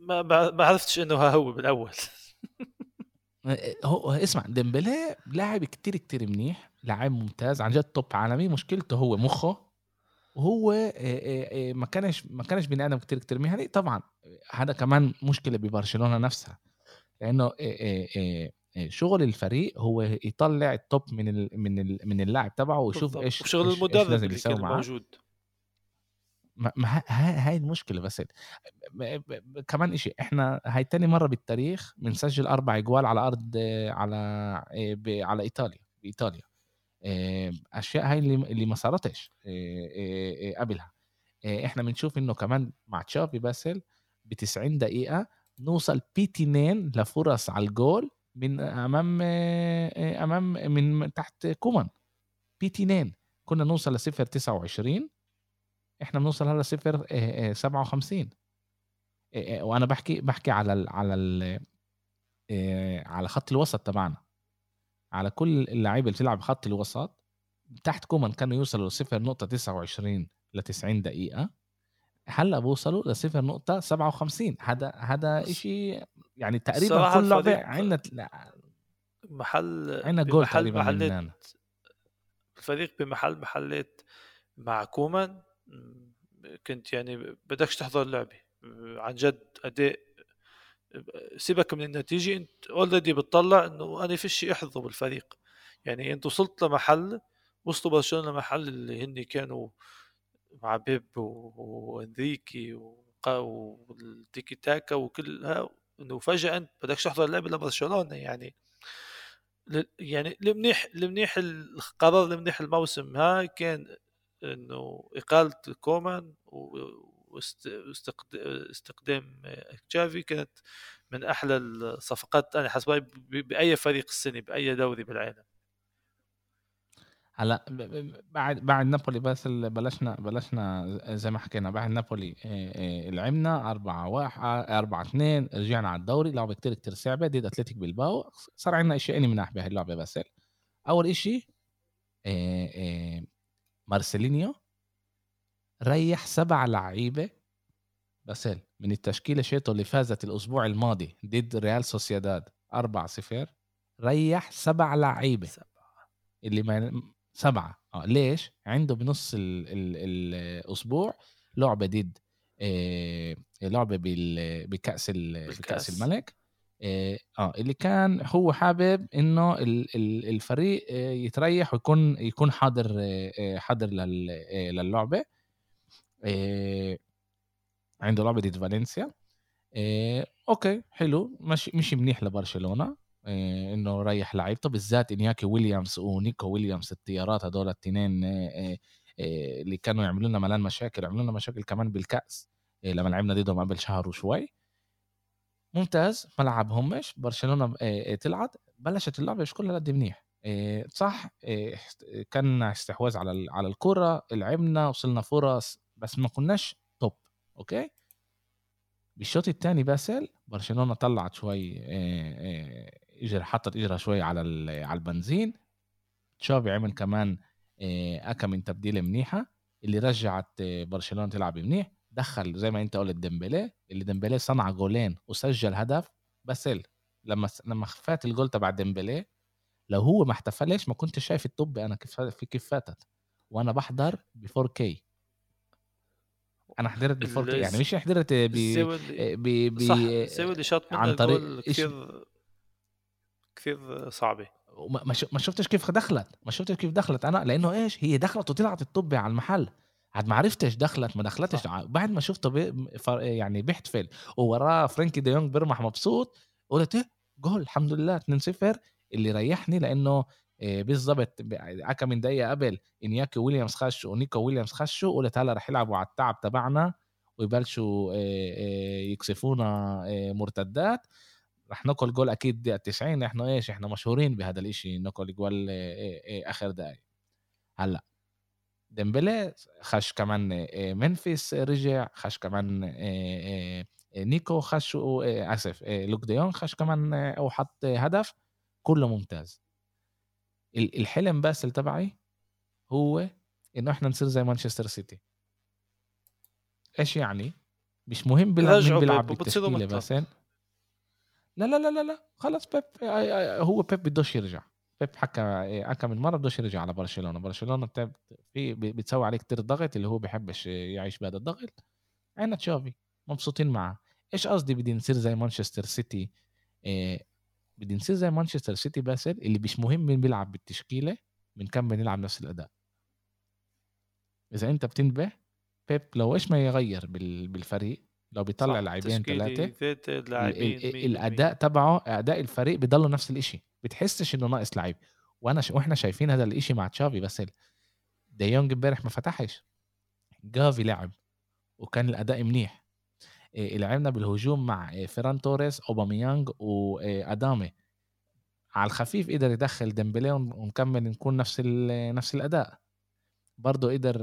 ما ما عرفتش إنه هو بالأول. هو اسمع ديمبلي لاعب كتير كتير منيح لاعب ممتاز عن جد top عالمي. مشكلته هو مخه. وهو ما كانش ما كانش بني آدم كتير كتير مهني طبعا هذا كمان مشكلة ببرشلونة نفسها. لأنه شغل الفريق هو يطلع التوب من ال من ال من اللاعب تبعه ويشوف إيش وشغل المدرب اللي كان موجود. ما هاي المشكلة بس. كمان إشي إحنا هاي تاني مرة بالتاريخ بنسجل أربع أجوال على أرض على على إيطاليا بإيطاليا. أشياء هاي اللي اللي ما صارتش قبلها. إحنا بنشوف إنه كمان مع تشافي باسل ب 90 دقيقة نوصل بيتينين لفرص على الجول من أمام أمام من تحت كومان. بيتينين كنا نوصل لصفر 29 إحنا بنوصل هلا صفر 57 وأنا بحكي بحكي على ال على ال على خط الوسط تبعنا. على كل اللعيبة اللي بتلعب خط الوسط تحت كومان كانوا يوصلوا لصفر نقطة 29 ل 90 دقيقة. هلا بوصلوا لصفر نقطة 57 هذا هذا شيء يعني تقريبا كل لعبة عندنا محل عندنا جول تقريبا محل الفريق بمحل محلات مع كومان. كنت يعني بدكش تحضر اللعبه عن جد أداء سيبك من النتيجة أنت اوريدي بتطلع إنه أنا فيش احظه بالفريق. يعني أنت وصلت لمحل وصلوا برشلونة لمحل اللي هن كانوا مع بيب وإنريكي والتيكي تاكا وكلها إنه فجأة بدكش تحضر لعبه لبرشلونة يعني. يعني المنيح المنيح القرار المنيح الموسم. هاي كان إنه إقالة كومان واستقدام تشافي كانت من أحلى الصفقات. أنا حسب بأي فريق السنة بأي دوري بالعالم. هلا بعد بعد نابولي بس بلشنا بلشنا زي ما حكينا بعد نابولي لعبنا 4 1 4 2 رجعنا على الدوري لعبة كتير كتير صعبة ضد أتلتيك بالباو صار عندنا شيئين مناح بهي اللعبة بس. أول شيء مارسيلينيو ريح سبع لعيبة بس من التشكيلة شيتو اللي فازت الأسبوع الماضي ضد ريال سوسيداد 4 0 ريح سبع لعيبة. اللي ما سبعة. آه ليش؟ عنده بنص ال ال الأسبوع لعبة ضد آه لعبة بكأس بكأس الملك. آه اللي كان هو حابب إنه الفريق يتريح ويكون يكون حاضر حاضر للعبة. عنده لعبة ضد فالنسيا. أوكي حلو. مش مش منيح لبرشلونة. آه، إنه ريح لعيبته بالذات إنياكي ويليامز ونيكو ويليامز الطيارات هدول الاثنين آه، آه، اللي كانوا يعملوا لنا ملان مشاكل عملوا لنا مشاكل كمان بالكأس لما لعبنا ضدهم قبل شهر وشوي. ممتاز ما لعبهمش برشلونة طلعت بلشت اللعبة مش كلها قد منيح. صح كان استحواذ على على الكرة لعبنا وصلنا فرص بس ما كناش top okay؟ بالشوط الثاني باسل برشلونة طلعت شوي اجر حطت اجرها شوي على على البنزين. تشافي عمل كمان أكا من تبديله منيحة اللي رجعت برشلونة تلعب منيح. دخل زي ما أنت قلت ديمبلي اللي ديمبلي صنع جولين وسجل هدف بس لما لما فات الجول تبع ديمبلي لو هو ما احتفلش ما كنت شايف الطبة أنا كيف في كيف فاتت؟ وأنا بحضر ب 4K أنا حضرت ب 4K يعني مش حضرت ب ب ب شاط عن طريق كثير كثير صعبة. ما شفتش كيف دخلت. ما شفتش كيف دخلت. أنا لأنه إيش؟ هي دخلت وطلعت الطبة على المحل. عاد ما عرفتش دخلت ما دخلتش. صح. بعد ما شفته بي يعني بيحتفل ووراه فرانكي دي يونغ بيرمح مبسوط. قلت إيه؟ جول الحمد لله 2-0 اللي ريحني لأنه آه، بالضبط أكا من دقيقة قبل إنياكي ويليامز خش ونيكو ويليامز خشوا. قلت هلا رح يلعبوا على التعب تبعنا ويبلشوا آه، آه، يكسفونا مرتدات. رح ناكل جول أكيد دقيقة 90 إحنا إيش إحنا مشهورين بهذا الإشي ناكل جول آخر دقايق. هلأ ديمبلي خش كمان ممفيس رجع خش كمان نيكو خش آسف لوك دي يونج خش كمان أو حط هدف. كله ممتاز. الحلم بس تبعي هو إنه إحنا نصير زي مانشستر سيتي. إيش يعني؟ مش مهم بيلعب مين بيلعب بالتشكيلة بس لا لا لا لا لا. خلص بيب هو بيب بدوش يرجع. بيب حكى حكى من مرة بدوش يرجع على برشلونة. برشلونة في بتسوي عليه كتير ضغط اللي هو بيحبش يعيش بهذا الضغط. عنا تشافي مبسوطين معه. إيش قصدي بدي نصير زي مانشستر سيتي؟ بدي نصير زي مانشستر سيتي باسل اللي مش مهم مين بيلعب بالتشكيلة بنكمل نلعب نفس الأداء. إذا أنت بتنتبه بيب لو إيش ما يغير بالفريق لو بيطلع لاعبين ثلاثة الأداء تبعه أداء الفريق بضله نفس الشيء بتحسش إنه ناقص لعيب. وأنا ش... وإحنا شايفين هذا الشيء مع تشافي بس ديونج امبارح ما فتحش. جافي لعب وكان الأداء منيح. إيه لعبنا بالهجوم مع إيه فيران توريس أوباميانج واداما على الخفيف قدر يدخل ديمبلي ونكمل نكون نفس نفس الأداء. برضه قدر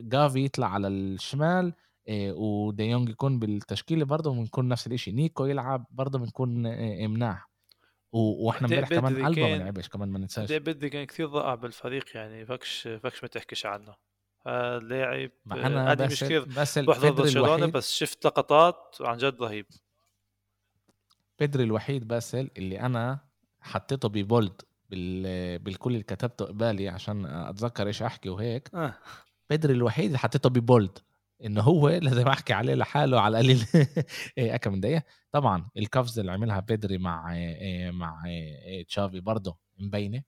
جافي يطلع على الشمال وديونج يكون بالتشكيلة برضه بنكون نفس الشيء نيكو يلعب برضه بنكون مناح وإحنا امبارح كمان قلبه ما لعبش كمان ما ننساش. بدي كان كثير ضائع بالفريق يعني فكش فكش ما تحكيش عنه. لاعب أنا مش كثير بس بحضر برشلونة بس شفت لقطات عن جد رهيب. بيدري الوحيد باسل اللي أنا حطيته ببولد. بال بالكل اللي كتبته قبالي عشان أتذكر إيش أحكي وهيك. آه. بدري الوحيد اللي حطيته ببولد إنه هو لازم أحكي عليه لحاله على القليل إيه، كم من دقيقة. طبعا الكفز اللي عملها بدري مع إيه، مع إيه، تشافي برضه مبينة.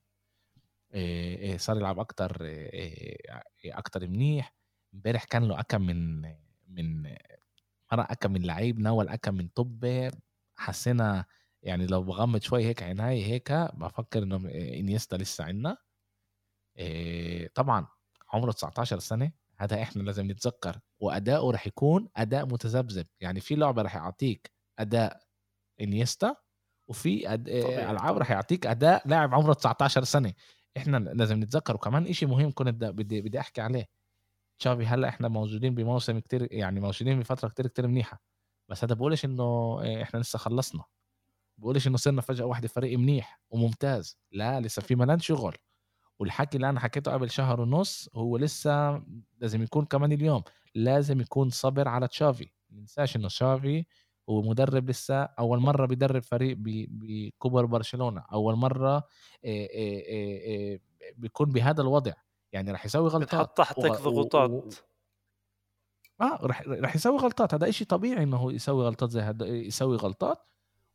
صار يلعب أكتر أكتر منيح. امبارح كان له أكم من من مرة أكم من لعيب ناول أكم من طبة. حسينا يعني لو بغمض شوي هيك عيناي هيك بفكر إنه إنيستا لسه عنا طبعا عمره 19 سنة. هذا إحنا لازم نتذكر. وأداؤه رح يكون أداء متذبذب. يعني في لعبة رح يعطيك أداء إنيستا وفي أد... ألعاب رح يعطيك أداء لاعب عمره 19 سنة. إحنا لازم نتذكر وكمان إشي مهم كنت بدي بدي أحكي عليه. تشافي هلأ إحنا موجودين بموسم كتير يعني موجودين بفترة كتير كتير منيحة. بس هذا بقولش إنه إحنا لسه خلصنا. بقولش إنه صرنا فجأة واحدة فريق منيح وممتاز. لا لسه في ملان شغل والحكي اللي أنا حكيته قبل شهر ونص هو لسه لازم يكون كمان اليوم. لازم يكون صبر على تشافي. ما ننساش إنه تشافي هو مدرب لسه. أول مرة بيدرب فريق بكبر برشلونة. أول مرة بيكون بهذا الوضع. يعني راح يسوي غلطات. تحتك ضغوطات. و... آه رح رح يسوي غلطات. هذا إشي طبيعي إنه يسوي غلطات زي هذا يسوي غلطات.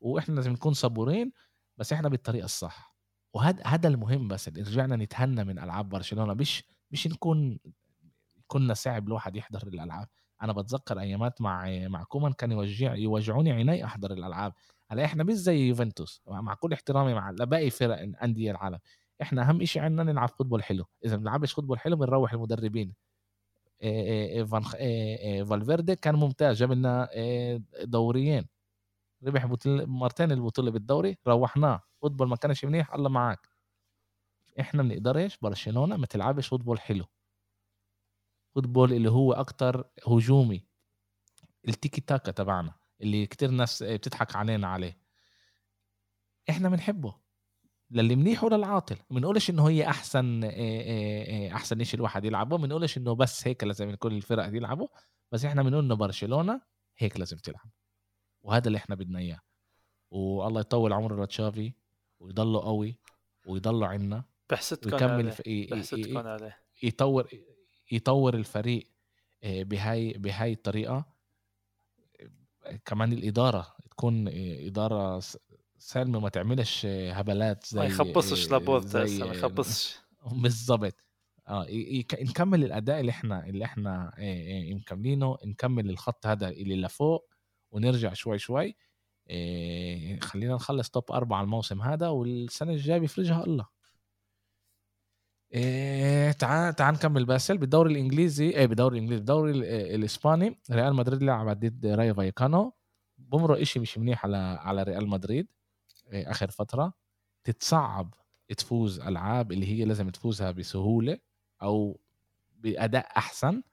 وإحنا لازم نكون صبورين بس إحنا بالطريقة الصح. وهذا هذا المهم بس رجعنا نتهنى من ألعاب برشلونة. مش مش نكون كنا صعب الواحد يحضر الألعاب. أنا بتذكر أيامات مع مع كومان كان يوجع يوجعوني عيني أحضر الألعاب. هلا إحنا مش زي يوفنتوس مع كل احترامي مع باقي فرق انديه العالم. إحنا أهم شيء عندنا نلعب football حلو. إذا ما بنلعبش football حلو بنروح المدربين. فان فالفيردي كان ممتاز جاب لنا دوريين. ربح مرتين البطولة بالدوري روحناه. football ما كانش منيح الله معك إحنا ما بنقدرش برشلونة ما تلعبش football حلو. football اللي هو أكتر هجومي. التيكي تاكا تبعنا اللي كتير ناس بتضحك علينا عليه. إحنا بنحبه. للي منيح وللعاطل ما بنقولش إنه هي أحسن أحسن شيء الواحد يلعبه. ما بنقولش إنه بس هيك لازم كل الفرق يلعبوا. بس إحنا بنقول إنه برشلونة هيك لازم تلعب. وهذا اللي إحنا بدنا إياه. والله يطول عمره لتشافي ويضله قوي ويضله عنا بحسدكم ويكمل عليه. بحسدكم عليه. يطور يطور الفريق بهاي بهاي الطريقة. كمان الإدارة تكون إدارة سالمه ما تعملش هبلات زي ما يخبصش لابورتا ما يخبصش. بالضبط. آه نكمل الأداء اللي إحنا اللي إحنا مكملينه نكمل الخط هذا اللي لفوق. ونرجع شوي شوي. إيه خلينا نخلص توب أربعة الموسم هذا والسنة الجاية بيفرجها الله. إيه تعال تعال نكمل باسل. بالدوري الإنجليزي إيه بالدوري الإنجليزي بالدوري الإسباني ريال مدريد لعب ضد راي فايكانو. بمرق إشي مش منيح على على ريال مدريد إيه آخر فترة. تتصعب تفوز ألعاب اللي هي لازم تفوزها بسهولة أو بأداء أحسن.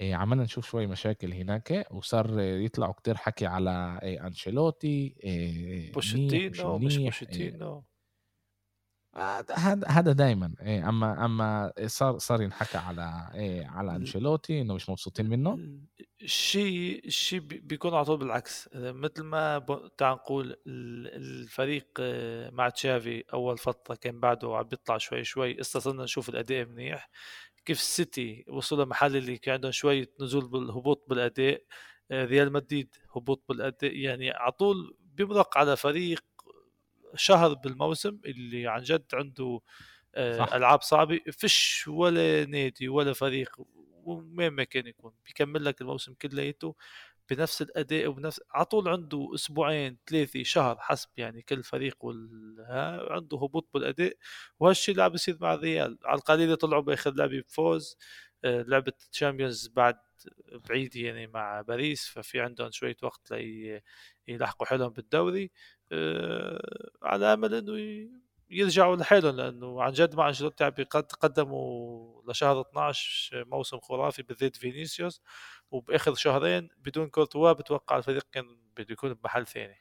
إيه عملنا نشوف شوي مشاكل هناك وصار يطلعوا كتير حكي على إيه أنشيلوتي إيه بوشيتينو مش بوشيتينو. هذا هذا دائما إيه أما أما صار صار ينحكى على إيه على أنشيلوتي إنه مش مبسوطين منه. الشيء الشيء بيكون على طول بالعكس. مثل ما تعال نقول الفريق آه، مع تشافي أول فترة كان بعده عم بيطلع شوي شوي صرنا نشوف الأداء منيح. كيف السيتي وصلوا محل اللي كان عندهم شوية نزول بالهبوط بالأداء آه، ريال مدريد هبوط بالأداء يعني على طول بيمرق على فريق شهر بالموسم اللي عن جد عنده آه، صح. ألعاب صعبة فيش ولا نادي ولا فريق وين ما كان يكون بيكمل لك الموسم كلياته بنفس الأداء وبنفس على طول عنده أسبوعين ثلاثة شهر حسب يعني كل فريق وال... عنده هبوط بالأداء. وهالشيء اللي عم بيصير مع الريال. على القليله طلعوا بآخر لعبة بفوز آه، لعبة Champions بعد بعيدة يعني مع باريس ففي عندهم شوية وقت لي يلحقوا حالهم بالدوري. آه، على أمل إنه يرجعوا لحالهم لأنه عن جد مع أنشيلوتي عم قدموا لشهر 12 موسم خرافي بالذات فينيسيوس وبآخر شهرين بدون كورتوا بتوقع الفريق كان بده يكون بمحل ثاني.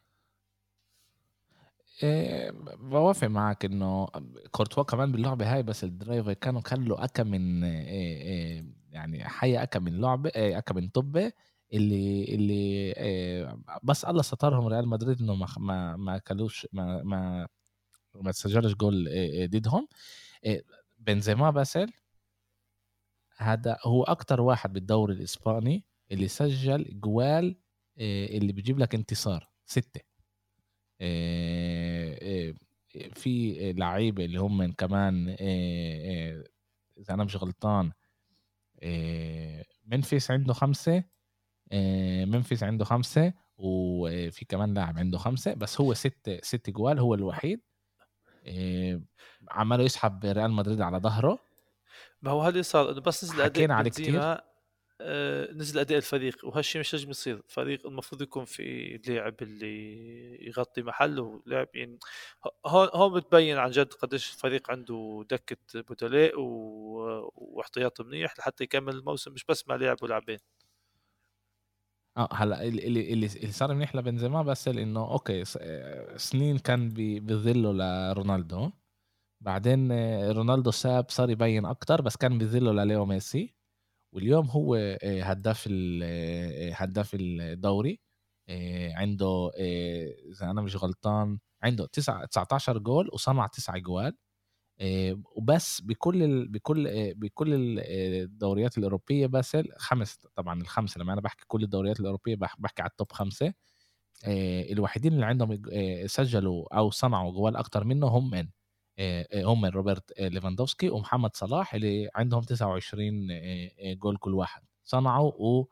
إيه بوافق معك إنه كورتوا كمان باللعبة هاي بس الدرايفر كانوا كان له اكا من إيه إيه يعني حي اكا من لعبة إيه اكا من طبة اللي اللي إيه بس الله سترهم ريال مدريد إنه ما ما ما كلوش ما ما ما تسجلش جول ضدهم. بنزيما باسل هذا هو أكتر واحد بالدوري الإسباني اللي سجل جوال اللي بيجيب لك انتصار ستة. في لعيبة اللي هم كمان إذا أنا مش غلطان منفيس عنده خمسة منفيس عنده خمسة وفي كمان لاعب عنده خمسة بس هو ست ست جوال هو الوحيد. عماله يسحب ريال مدريد على ظهره. ما هو هذا صار بس نزل عليه كتير. آه، نزل اداء الفريق وهالشيء مش لازم يصير. الفريق المفروض يكون في لاعب اللي يغطي محله لاعب يعني هون هون بتبين عن جد قديش الفريق عنده دكة بدلاء واحتياط منيح لحتى يكمل الموسم مش بس مع لاعب ولاعبين. آه هلا اللي اللي اللي صار منيح لبنزيما بس إنه أوكي آه، سنين كان بظله لرونالدو. بعدين آه، رونالدو ساب صار يبين أكتر بس كان بظله لليو ميسي. واليوم هو آه، هداف هداف الدوري. عنده إذا أنا مش غلطان عنده 9 19 جول وصنع 9 جوال وبس بكل ال بكل بكل الدوريات الأوروبية بس خمس طبعا الخمسة لما أنا بحكي كل الدوريات الأوروبية بحكي على ال top خمسة الوحيدين اللي عندهم سجلوا أو صنعوا جوال أكتر منه هم من هم روبرت ليفاندوفسكي ومحمد صلاح اللي عندهم 29 جول كل واحد. صنعوا و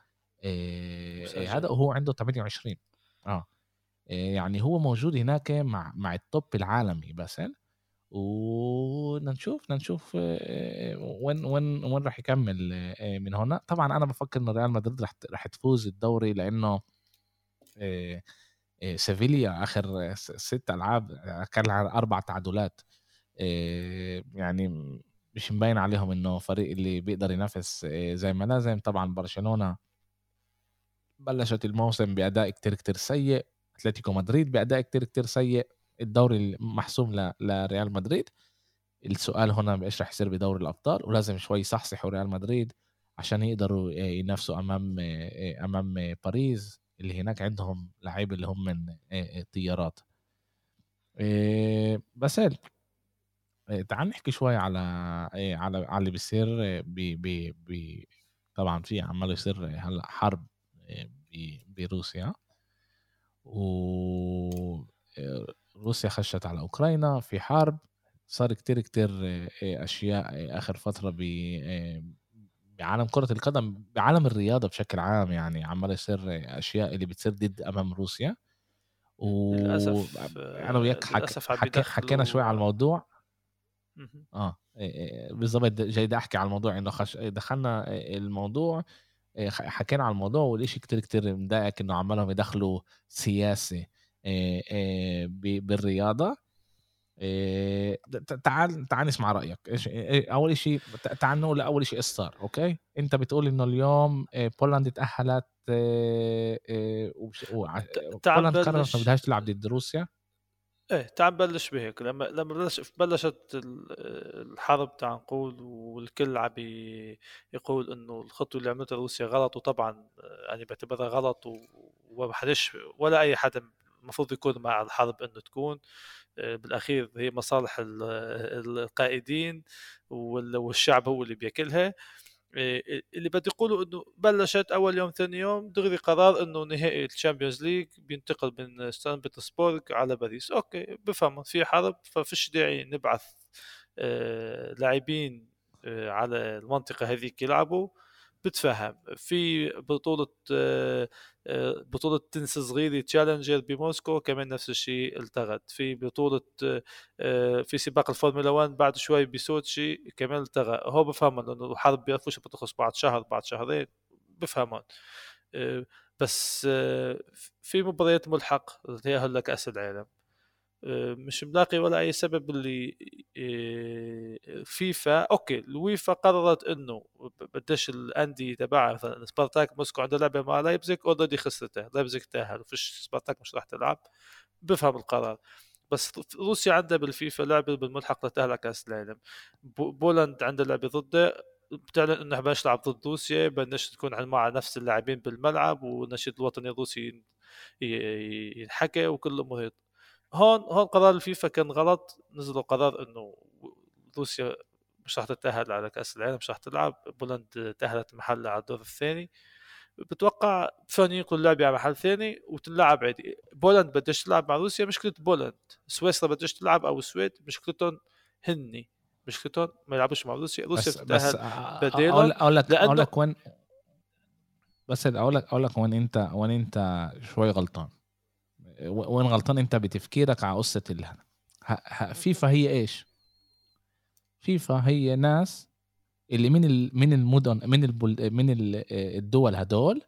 هذا وهو عنده 28 آه يعني هو موجود هناك مع مع ال top العالمي بس ونشوف نشوف وين وين وين راح يكمل من هنا طبعا أنا بفكر إنه ريال مدريد راح راح تفوز الدوري لأنه سيفيليا آخر ست ألعاب كان أربع تعادلات. يعني مش مبين عليهم إنه فريق اللي بيقدر ينافس زي ما لازم طبعا برشلونة بلشت الموسم بأداء كتير كتير سيء. أتلتيكو مدريد بأداء كتير كتير سيء. الدوري محسوم لريال مدريد. السؤال هنا إيش راح يصير بدوري الأبطال ولازم شوي يصحصحوا ريال مدريد عشان يقدروا ينافسوا أمام أمام باريس اللي هناك عندهم لعيبه اللي هم من طيارات بس تعال نحكي شوي على على على اللي بيصير ب طبعا في عمال يصير هلأ حرب بروسيا. و روسيا خشت على أوكرانيا في حرب صار كتير كتير آه، أشياء آه، آخر فترة ب آه، بعالم كرة القدم بعالم الرياضة بشكل عام يعني عمال يصير أشياء اللي بتصير ضد أمام روسيا. و للأسف أنا وياك حك... حك... حكينا شوي على الموضوع. آه بالضبط جاي أحكي على الموضوع إنه خش... دخلنا الموضوع حكينا على الموضوع والشيء كتير كتير مضايقك إنه عمالهم يدخلوا سياسة. بالرياضة. تعال تعال نسمع رأيك. إيش أول شيء تعال نقول اول شيء إيش صار أوكي؟ أنت بتقول إنه اليوم بولندا تاهلت بولندا قررت ما بدهاش تلعب ضد روسيا؟ إيه تعال نبلش بهيك. لما لما بلش بلشت الحرب تعال نقول والكل عم يقول إنه الخطوة اللي عملتها روسيا غلط وطبعا يعني بعتبرها غلط وما حدش ولا أي حدا المفروض يكون مع الحرب إنه تكون آه، بالأخير هي مصالح القائدين والشعب هو اللي بياكلها. آه، اللي بدي يقولوا إنه بلشت أول يوم ثاني يوم دغري قرار إنه نهائي ال Champions League بينتقل من ستان بيترسبورغ على باريس. أوكي بفهم في حرب ففيش داعي نبعث آه، لاعبين على المنطقة هذيك يلعبوا. بتفهم. في بطولة آه، آه، بطولة تنس صغيرة challenger بموسكو كمان نفس الشيء التغت. في بطولة آه، في سباق الفورمولا 1 بعد شوي بسوتشي كمان التغى. هو بفهمون لأنه الحرب بيعرفوش بتخلص بعد شهر بعد شهرين بفهمون بس في مباريات ملحق هي هلأ كأس العالم. مش ملاقي ولا أي سبب اللي آه، فيفا. أوكي الويفا قررت إنه بدش الأندية تبعها مثلا سبارتاك موسكو عنده لعبة مع لايبزيك already خسرتها لايبزيك تأهل وفيش سبارتاك مش راح تلعب. بفهم القرار. بس روسيا عندها بالفيفا لعبة بالملحق لتأهل كأس العالم. بولند عندها لعبة ضده. بتعلن إنه بدناش نلعب ضد روسيا. بدناش تكون مع نفس اللاعبين بالملعب والنشيد الوطني الروسي ينحكى وكل الأمور هون هون قرار الفيفا كان غلط. نزلوا قرار إنه روسيا مش راح تتأهل على كأس العالم مش راح تلعب. بولند تأهلت محلها على الدور الثاني. بتوقع ثاني ينقلوا اللعبة على محل ثاني وتلعب عادي. بولند بدش تلعب مع روسيا مشكلة بولند سويسرا بدش تلعب أو السويد مشكلتهم هني. مشكلتهم ما يلعبوش مع روسيا. روسيا بس بس بتتاهل بديلا أقول أقول لك أقول لك وين بس أقول لك أقول لك وين انت وين أنت شوي غلطان. وين غلطان أنت بتفكيرك على قصة فيفا هي إيش؟ فيفا هي ناس اللي من من المدن من من الدول هدول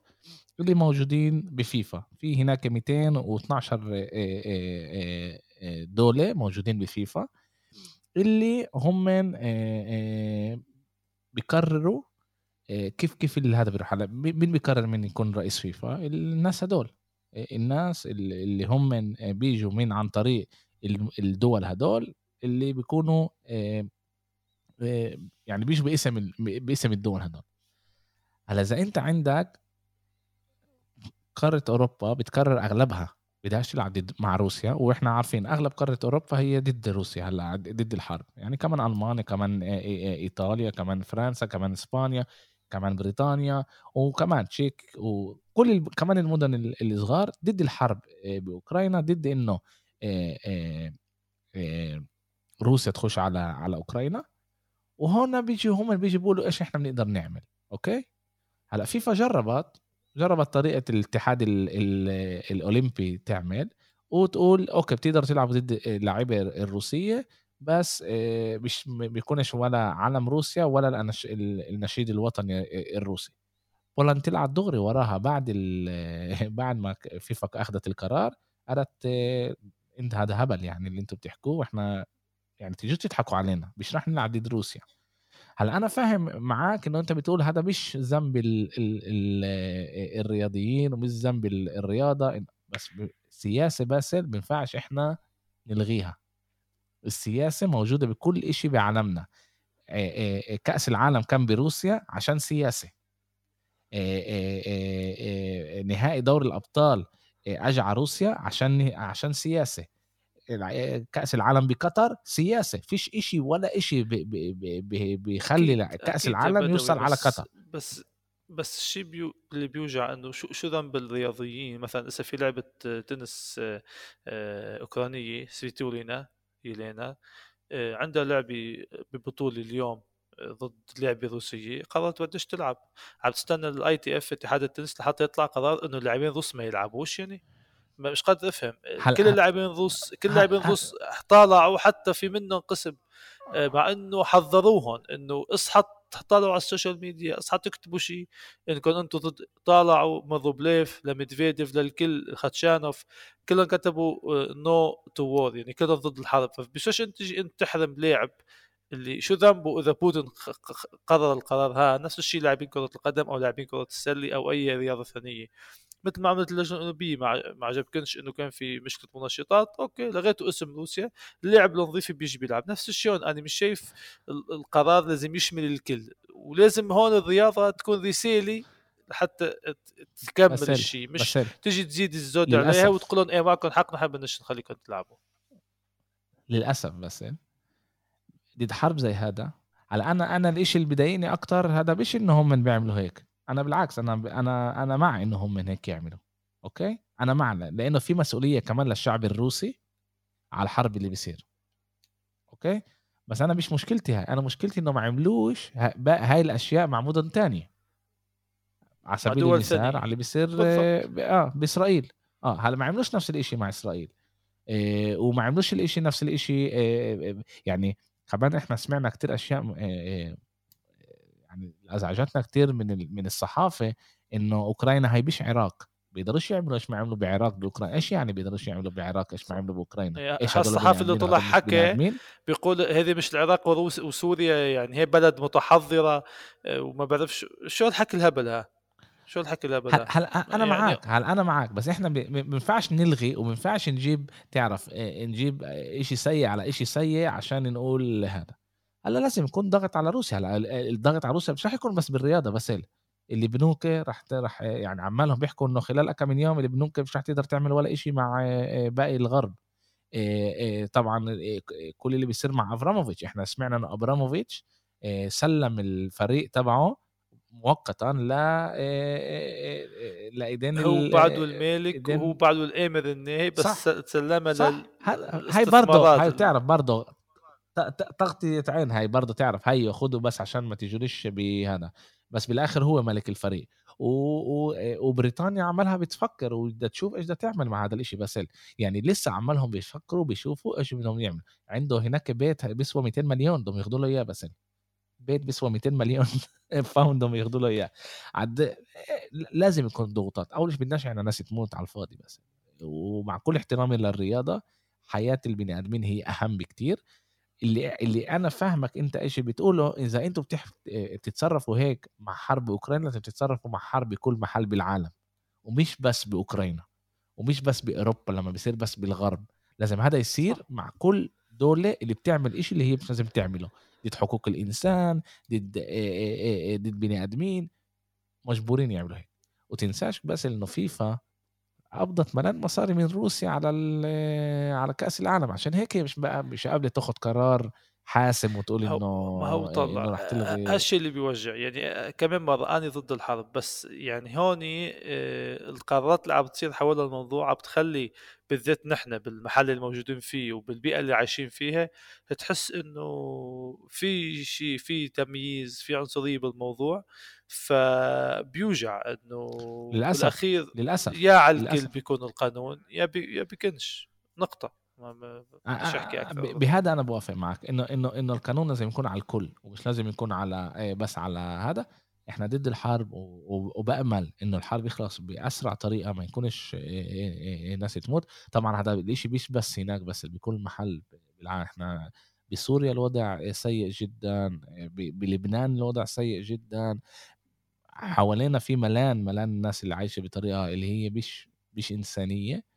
اللي موجودين بفيفا. في هناك 212 دولة موجودين بفيفا اللي هم بيقرروا كيف كيف هذا بيروح على مين بيقرر مين يكون رئيس فيفا؟ الناس هدول. الناس اللي هم بيجوا من عن طريق الدول هدول اللي بيكونوا يعني بيجوا باسم باسم الدول هدول. هلأ إذا أنت عندك قارة أوروبا بتكرر أغلبها بدهاش تلعب ضد مع روسيا وإحنا عارفين أغلب قارة أوروبا هي ضد روسيا هلأ ضد الحرب. يعني كمان ألمانيا كمان إيطاليا كمان فرنسا كمان إسبانيا. كمان بريطانيا وكمان تشيك وكل ال... كمان المدن الصغار ضد الحرب بأوكرانيا ضد إنه روسيا تخش على على أوكرانيا. وهون بيجي هم بيجي بيقولوا إيش إحنا بنقدر نعمل أوكي؟ هلأ فيفا جربت جربت طريقة الاتحاد ال ال الأولمبي تعمل وتقول أوكي بتقدر تلعب ضد اللعيبة الروسية بس مش بيكونش ولا علم روسيا ولا النشيد الوطني الروسي. بولند طلعت دغري وراها بعد بعد ما فيفا أخذت القرار قالت إنت هذا هبل يعني اللي أنتم بتحكوه وإحنا يعني تيجوا تضحكوا علينا مش رح نلعب ضد روسيا. هلا أنا فاهم معاك إنه أنت بتقول هذا مش ذنب ال ال ال الرياضيين ومش ذنب الرياضة بس سياسة بس ما إحنا نلغيها. السياسة موجودة بكل إشي بعالمنا. كأس العالم كان بروسيا عشان سياسة. نهائي دوري الأبطال اجى على روسيا عشان عشان سياسة. كأس العالم بقطر سياسة. فيش إشي ولا إشي بيخلي كأس العالم يوصل على قطر. بس بس الشيء بيو... اللي بيوجع إنه شو شو ذنب الرياضيين؟ مثلا إذا في لعبة تنس أوكرانية سفيتولينا يلينا عندها لعبة ببطولة اليوم ضد لعبة روسية. قررت تودش تلعب. عم تستنى ال ITF اتحاد التنس لحتى يطلع قرار إنه اللاعبين الروس ما يلعبوش يعني. مش قادر أفهم. كل اللاعبين الروس كل اللاعبين الروس طالعوا حتى في منهم قسم آه، مع إنه حذروهم إنه اصحى طالعوا على ال social media اصحى تكتبوا شيء انكم أنتم ضد طالعوا من لميدفيديف للكل خاتشانوف كلهم كتبوا no to war يعني كلهم ضد الحرب. فبشوش أنت تجي أنت تحرم لاعب اللي شو ذنبه إذا بوتين قرر القرار ها نفس الشيء لاعبين كرة القدم أو لاعبين كرة السلة أو أي رياضة ثانية. مثل ما عملت اللجنه الاولمبيه ما عجبكنش إنه كان في مشكلة منشطات أوكي لغيتوا اسم روسيا اللاعب النظيف بيجي بيلعب. نفس الشيء أنا مش شايف القرار لازم يشمل الكل. ولازم هون الرياضة تكون رسالة لحتى تكمل الشيء. مش بسل. تجي تزيد الزود عليها وتقول لهم إيه معكم حق نحب نخليكم تلعبوا. للأسف بس ضد حرب زي هذا على أنا أنا الإشي اللي بضايقني أكتر هذا مش إنه هم بيعملوا هيك. أنا بالعكس أنا أنا أنا مع انه هم هيك يعملوا أوكي؟ أنا مع لأنه في مسؤولية كمان للشعب الروسي على الحرب اللي بيصير أوكي؟ بس أنا مش مشكلتي هاي أنا مشكلتي إنه ما عملوش هاي الأشياء مع مدن تانية. على سبيل المثال على اللي بيصير آه بإسرائيل. آه هلا ما عملوش نفس الإشي مع إسرائيل إيه وما عملوش الإشي نفس الإشي إيه يعني كمان إحنا سمعنا كتير أشياء إيه يعني ازعجتنا كتير من من الصحافة إنه أوكرانيا هي مش عراق. بيقدروش يعملوا إيش ما عملوا بعراق باوكرانيا إيش يعني بيقدروش يعملوا بعراق إيش ما عملوا بأوكرانيا؟ إيش الصحافي اللي طلع حكى بيقول هذه مش العراق وسوريا يعني هي بلد متحضرة آه، وما بعرفش شو الحكي الهبل ها شو الحكي الهبل هل, هل أنا يعني معك هل أنا معك بس إحنا ما بينفعش نلغي وما بينفعش نجيب تعرف آه، نجيب شيء سيء على شيء سيء عشان نقول هذا. هلا لازم يكون ضغط على روسيا هلا الضغط على روسيا مش رح يكون بس بالرياضة بس اللي بنوك رح رح يعني عمالهم بيحكوا إنه خلال كم من يوم اللي بنوك مش رح تقدر تعمل ولا شيء مع باقي الغرب. طبعا كل اللي بيصير مع أبراموفيتش. إحنا سمعنا ان أبراموفيتش سلم الفريق تبعه مؤقتا ل لايدين هو بعده المالك وهو بعده الامر النهائي بس سلمها لل هاي برضه هاي بتعرف برضه تغطية عين هاي برضه تعرف هي خده بس عشان ما تجريش بهذا بس بالآخر هو ملك الفريق. و... و... وبريطانيا عملها بتفكر وبدها تشوف إيش بدها تعمل مع هذا الإشي. بس يعني لسه عمالهم بيفكروا بيشوفوا إيش بدهم يعملوا. عنده هناك بيت بيسوى 200 مليون بدهم ياخذوا له إياه بس. بيت بيسوى 200 مليون باوند بدهم ياخذوا له إياه. عد لازم يكون ضغوطات. أول شيء بدناش إحنا ناس تموت على الفاضي بس. ومع كل احترامي للرياضة حياة البني آدمين هي أهم بكتير. اللي اللي أنا فاهمك أنت إيش بتقوله إذا أنتم بتح... بتتصرفوا هيك مع حرب أوكرانيا لازم تتصرفوا مع حرب بكل محل بالعالم ومش بس بأوكرانيا ومش بس بأوروبا لما بيصير بس بالغرب لازم هذا يصير مع كل دولة اللي بتعمل إشي اللي هي مش لازم تعمله ضد حقوق الإنسان ضد ضد بني آدمين مجبورين يعملوا هيك. وتنساش بس إنه فيفا قبضت ملان مصاري من روسيا على على كأس العالم. عشان هيك مش بقى مش قابلة تاخذ قرار حاسم وتقول إنه ما هو طلع إنه رح تلغي هالشيء اللي بيوجع. يعني كمان مرة أنا ضد الحرب بس يعني هون القرارات اللي عم بتصير حول الموضوع عم بتخلي بالذات نحن بالمحل اللي موجودين فيه وبالبيئة اللي عايشين فيها تحس إنه في شيء في تمييز في عنصرية بالموضوع فبيوجع إنه للأسف بالأخير للأسف يا على الكل بيكون القانون يا بي يا بيكونش نقطة. ما أحكي أكثر بهذا أنا بوافق معك. إنه إنه إنه القانون لازم يكون على الكل ومش لازم يكون على إيه، بس على هذا. إحنا ضد الحرب وبأمل إنه الحرب يخلص بأسرع طريقة ما يكونش إيه، إيه، ناس تموت. طبعا هذا الشيء مش بس هناك بس بكل محل. بالعالم إحنا بسوريا الوضع سيء جدا بلبنان الوضع سيء جدا. حوالينا في ملان ملان الناس اللي عايشة بطريقة اللي هي مش مش إنسانية.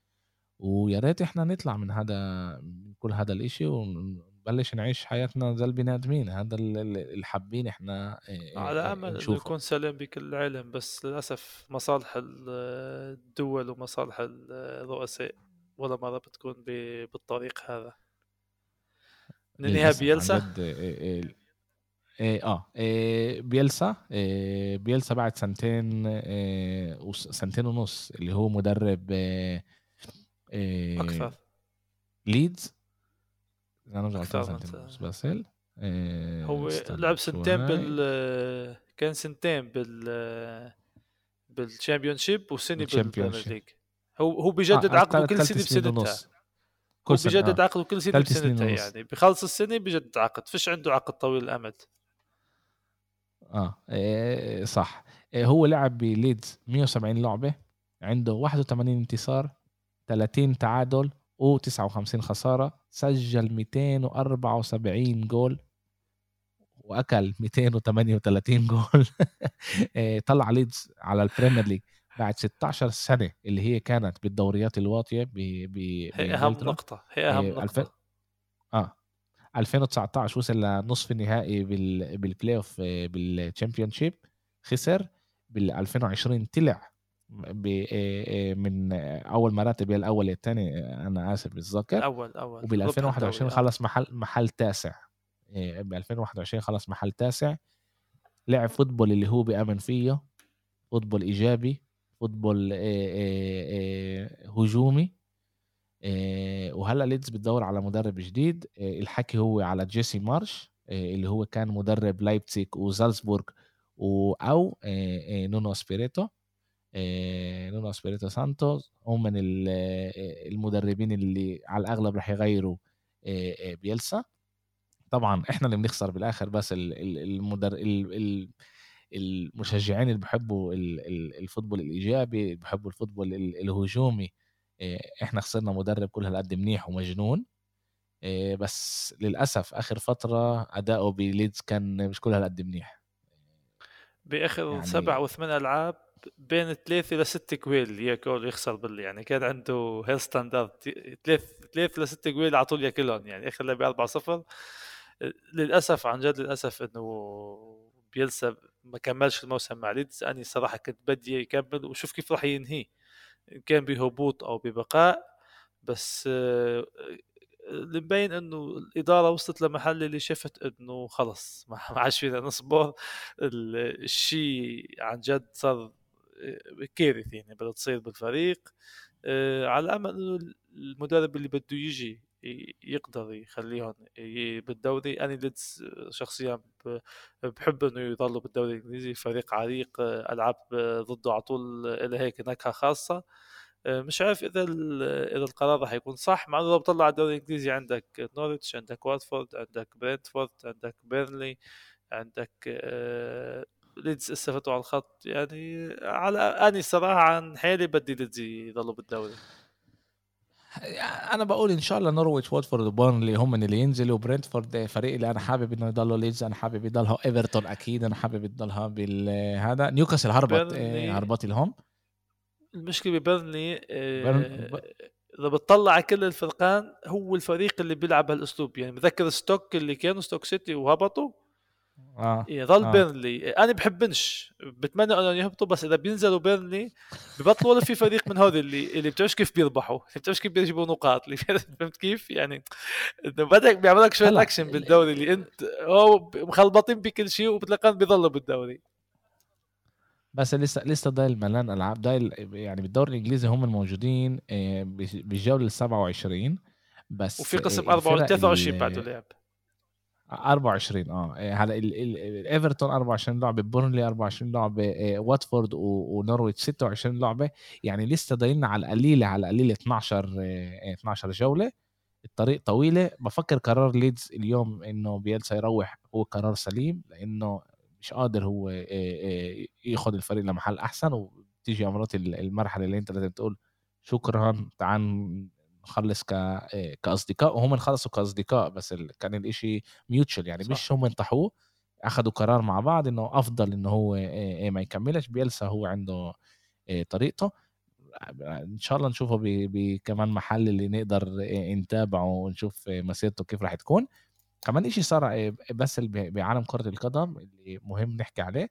ويا ريت إحنا نطلع من هذا من كل هذا الإشي ونبلش نعيش حياتنا زي البني آدمين. هذا اللي حابين إحنا على أمل إنه يكون سلام بكل العالم بس للأسف مصالح الدول ومصالح الرؤساء ولا مرة بتكون بالطريق هذا. ننهيها بيلسا؟ إيه آه إيه بيلسا إيه بيلسا بعد سنتين إيه سنتين ونص اللي هو مدرب إيه إيه أكثر ليدز أنا سنتين ونص بس إيه هو لعب سنتين بال كان سنتين بال بال Championship وسنه بال Premier League هو هو بيجدد آه عقده كل سنه بسنتها كل سنة بيجدد آه. عقده كل سنه بسنتها يعني بخلص السنة بيجدد عقد فيش عنده عقد طويل الامد آه إيه صح إيه هو لعب بليدز 170 لعبة. عنده 81 انتصار. 30 تعادل و59 خسارة سجل 274 جول وأكل 238 جول. إيه طلع ليدز على ال Premier League بعد 16 سنة اللي هي كانت بالدوريات الواطية ب ب هي أهم نقطة هي أهم إيه نقطة. آه 2019 وصل لنصف النهائي بال بال playoff بال Championship خسر. بال 2020 طلع من أول مراتب هي الأول الثاني أنا آسف بتذكر الأول أول. وبال 2021 خلص محل محل تاسع. ب 2021 خلص محل تاسع. لعب football اللي هو بيأمن فيه football إيجابي football هجومي. آه، وهلأ ليدز بتدور على مدرب جديد. آه، الحكي هو على جيسي مارش آه، اللي هو كان مدرب لايبتسيك وزالزبورغ أو نونو سبيريتو. نونو سبيريتو سانتوس هم من المدربين اللي على الأغلب رح يغيروا بيلسا. طبعا إحنا اللي بنخسر بالآخر بس المدر المشجعين اللي بحبوا ال football الإيجابي اللي بحبوا ال football الهجومي إحنا خسرنا مدرب كل هالقد منيح ومجنون بس للأسف آخر فترة أداؤه بليدز كان مش كل هالقد منيح. بآخر يعني... سبع وثمان ألعاب بين ثلاثة لست كويل ياكل يخسر بال يعني كان عنده هيك standard ثلاث ثلاث لست كويل على طول ياكلهم يعني آخر لعبة 4 0 للأسف عن جد للأسف إنه بيلسا ما كملش الموسم مع ليدز. اني صراحة كنت بدي يكمل وشوف كيف راح ينهي. كان بهبوط أو ببقاء بس آه، اللي مبين إنه الإدارة وصلت لمحل اللي شفت إنه خلص. ما عادش فينا نصبر. الشيء عن جد صار كارثه يعني بدها تصير بالفريق. آه، على امل إنه المدرب اللي بده يجي يقدر يخليهم بالدوري. أنا ليدز شخصيا بحب إنه يضلوا بالدوري الإنجليزي. فريق عريق ألعاب ضده على طول له هيك نكهة خاصة. مش عارف إذا إذا القرار راح يكون صح. مع إنه لو بطلع على الدوري الإنجليزي عندك نوريتش عندك واتفورد عندك برينتفورد عندك بيرنلي عندك ليدز استفتوا على الخط. يعني على أني صراحة عن حالي بدي ليدز يضلوا بالدوري. أنا بقول إن شاء الله نورويتش واتفورد وبورنلي هم اللي ينزلوا. برنتفورد فريق اللي أنا حابب إنه يضلوا. ليدز أنا حابب يضلها إيفرتون أكيد أنا حابب يضلها بالهذا نيوكاسل هربت إيه هربت لهم. المشكلة ببرنلي إيه إذا بتطلع على كل الفرقان هو الفريق اللي بيلعب هالأسلوب. يعني بذكر ستوك اللي كانوا ستوك سيتي وهبطوا. آه. يضل آه. بيرنلي. أنا بحبنش. بتمنى أنهم يهبطوا بس إذا بينزلوا بيرنلي ببطلوا ولا في فريق من هذول اللي اللي بتعرفش كيف بيربحوا؟ اللي بتعرفش كيف بيجيبوا نقاط؟ اللي فهمت كيف؟ يعني إنه بدك بيعمل لك شوية أكشن بالدوري اللي انت هو مخلبطين بكل شيء وبتلاقيهم بيضلوا بالدوري. بس لسه لسه ضايل ملان ألعاب. ضايل يعني بالدوري الإنجليزي هم الموجودين آه، بالجوله ال 27 بس وفي قسم 24 23 بعده لعب. 24 آه. هلا إيفرتون 24 لعبة بورنلي 24 لعبة آه، واتفورد ونورويتش 26 لعبة. يعني لسه ضايلنا على القليلة على القليلة 12 12 جولة. الطريق طويلة. بفكر قرار ليدز اليوم إنه بيلسا يروح هو قرار سليم لأنه مش قادر هو ياخذ الفريق لمحل أحسن. وتيجي امرات المرحلة اللي أنت لازم تقول شكرا تعال نخلص ك كأصدقاء وهم خلصوا كأصدقاء بس كان الإشي mutual يعني صح. مش هم انطحوه اخذوا قرار مع بعض إنه أفضل إنه هو ما يكملش بيلسا هو عنده طريقته. إن شاء الله نشوفه بكمان محل اللي نقدر نتابعه ونشوف مسيرته كيف راح تكون. كمان إشي صار بس بعالم كرة القدم اللي مهم نحكي عليه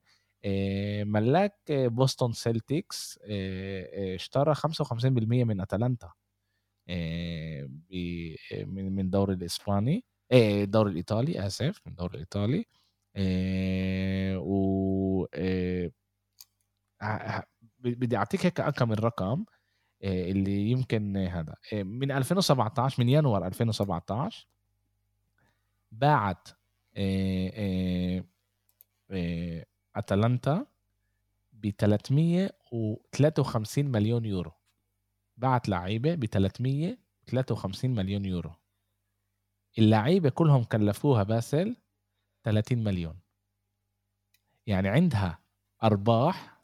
ملاك بوسطن سيلتيكس آه، اشترى 55% من أتلانتا. من من الدوري الإسباني الدوري الإيطالي آسف من الدوري الإيطالي و بدي أعطيك هيك كم من رقم اللي يمكن هذا من 2017 من يناير 2017 باعت أتلانتا ب 353 مليون يورو. باعت لعيبة ب 353 مليون يورو. اللعيبة كلهم كلفوها باسل 30 مليون. يعني عندها أرباح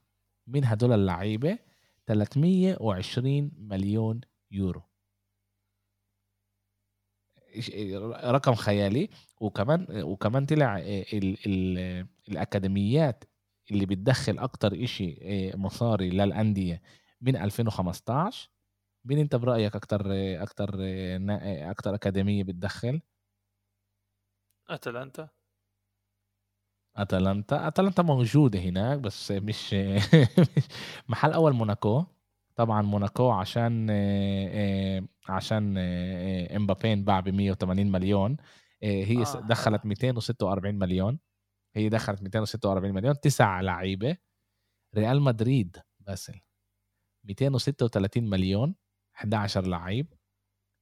من هدول اللعيبة 320 مليون يورو. رقم خيالي. وكمان وكمان طلع ال الأكاديميات اللي بتدخل أكتر إشي مصاري للأندية من 2015 مين أنت برأيك أكتر أكتر أكتر أكاديمية بتدخل؟ أتلانتا. أتلانتا. أتلانتا موجودة هناك بس مش محل أول موناكو. طبعا موناكو عشان عشان إمبابي انباع ب 180 مليون. هي آه. دخلت 246 مليون. هي دخلت 246 مليون. تسع لعيبة. ريال مدريد باسل 236 مليون. 11 لعيب.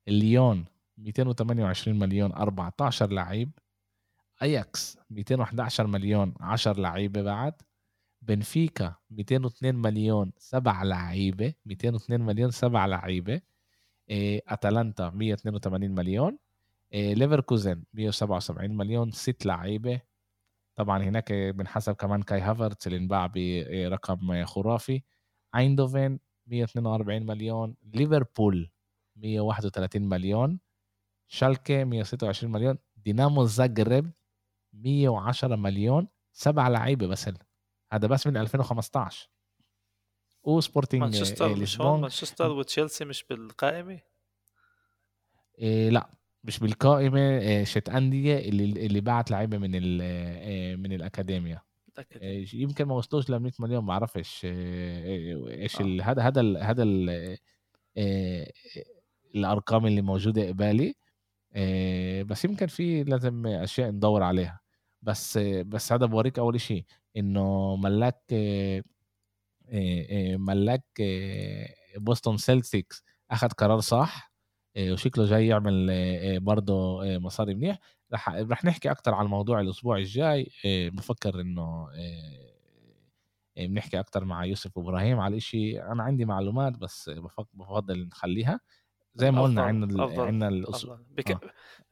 ليون 228 مليون 14 لعيب. أياكس 211 مليون 10 لعيبة بعد. بنفيكا 202 مليون سبع لعيبة. 202 مليون سبع لعيبة. إيه أتلانتا 182 مليون. إيه ليفركوزن 177 مليون ست لعيبة. طبعا هناك بنحسب كمان كاي هافرتس اللي انباع برقم خرافي. ايندوفن 142 مليون ليفربول 131 مليون شالكة 126 مليون دينامو زاغرب 110 مليون سبع لعيبة بس هذا بس من 2015 وسبورتنج مانشستر مش هون؟ مانشستر وتشيلسي مش بالقائمة؟ إيه لا مش بالقائمة. إيه شت أندية اللي اللي باعت لعيبة من إيه من الاكاديميا إيه يمكن ما وصلوش ل 100 مليون ما بعرفش إيه، إيش آه. هذا هذا هذا الأرقام اللي موجودة قبالي. آه، بس يمكن في لازم أشياء ندور عليها. بس بس هذا بوريك أول شيء إنه ملاك آه، آه، ملاك بوسطن سيلتكس أخذ قرار صح؟ وشكله جاي يعمل برضه مصاري منيح. رح رح نحكي أكثر عن الموضوع الأسبوع الجاي. بفكر إنه بنحكي أكثر مع يوسف إبراهيم على الاشي أنا عندي معلومات بس بفضل نخليها. زي ما قلنا عندنا عندنا الأسبوع. بك... آه.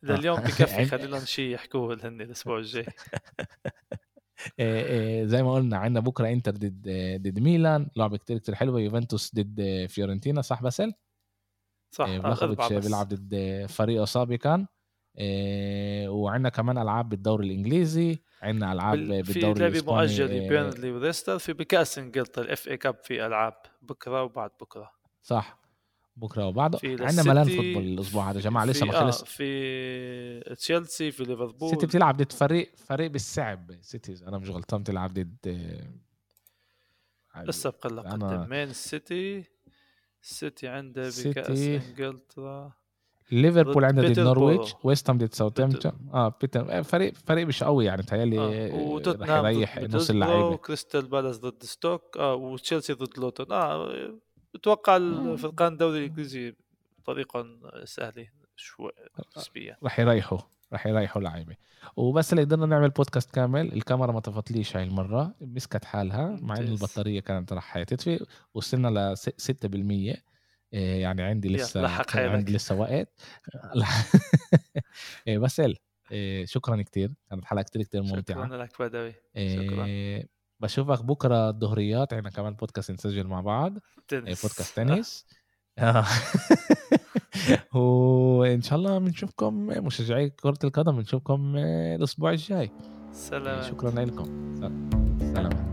لليوم بكفي خلي لهم شيء يحكوه هن الأسبوع الجاي. زي ما قلنا عندنا بكرة إنتر ضد ضد ميلان. لعبة كتير كتير حلوة. يوفنتوس ضد فيورنتينا صح باسل؟ صح بلاخوفيتش بيلعب ضد فريقه سابقا وعندنا كمان ألعاب بالدوري الإنجليزي. عندنا ألعاب بالدوري في لعبة مؤجلة بيرنلي وليستر في بكاس انجلترا ال FA Cup في ألعاب بكرة وبعد بكرة. صح بكرة وبعده. عندنا ملان football الأسبوع هذا يا جماعة لسه ما خلص. آه في تشيلسي في ليفربول. سيتي بتلعب ضد فريق فريق بالصعب سيتي أنا مش غلطان بتلعب ضد لسه بقلق أنا... مان سيتي. سيتي عنده بكأس إنجلترا. ليفربول عنده ضد نورويتش ويست هام ضد ساوثهامبتون. آه بيتر آه، فريق فريق مش قوي يعني تهيألي آه. رح يريح نص اللعيبة. كريستال بالاس ضد ستوك آه وتشيلسي ضد لوتون. آه أتوقع الفرقان الدوري الإنجليزي بطريقه سهلة شوي نسبيا. راح يريحوا. راح يريحوا لعيبه وبس اللي قدرنا نعمل بودكاست كامل الكاميرا ما طفتليش هاي المرة مسكت حالها مع إنه البطارية كانت راح تطفي وصلنا ل 6% يعني عندي لسه عندي لسه وقت. إيه، بس إيه، شكرا كثير كانت حلقة كثير كثير ممتعة. شكرا لك بدوي. شكرا. إيه، بشوفك بكرة الظهريات. إحنا كمان بودكاست نسجل مع بعض. تنس. بودكاست تنس. آه. وان شاء الله بنشوفكم مشجعي كرة القدم بنشوفكم الأسبوع الجاي. سلام. شكرا لكم. سلام.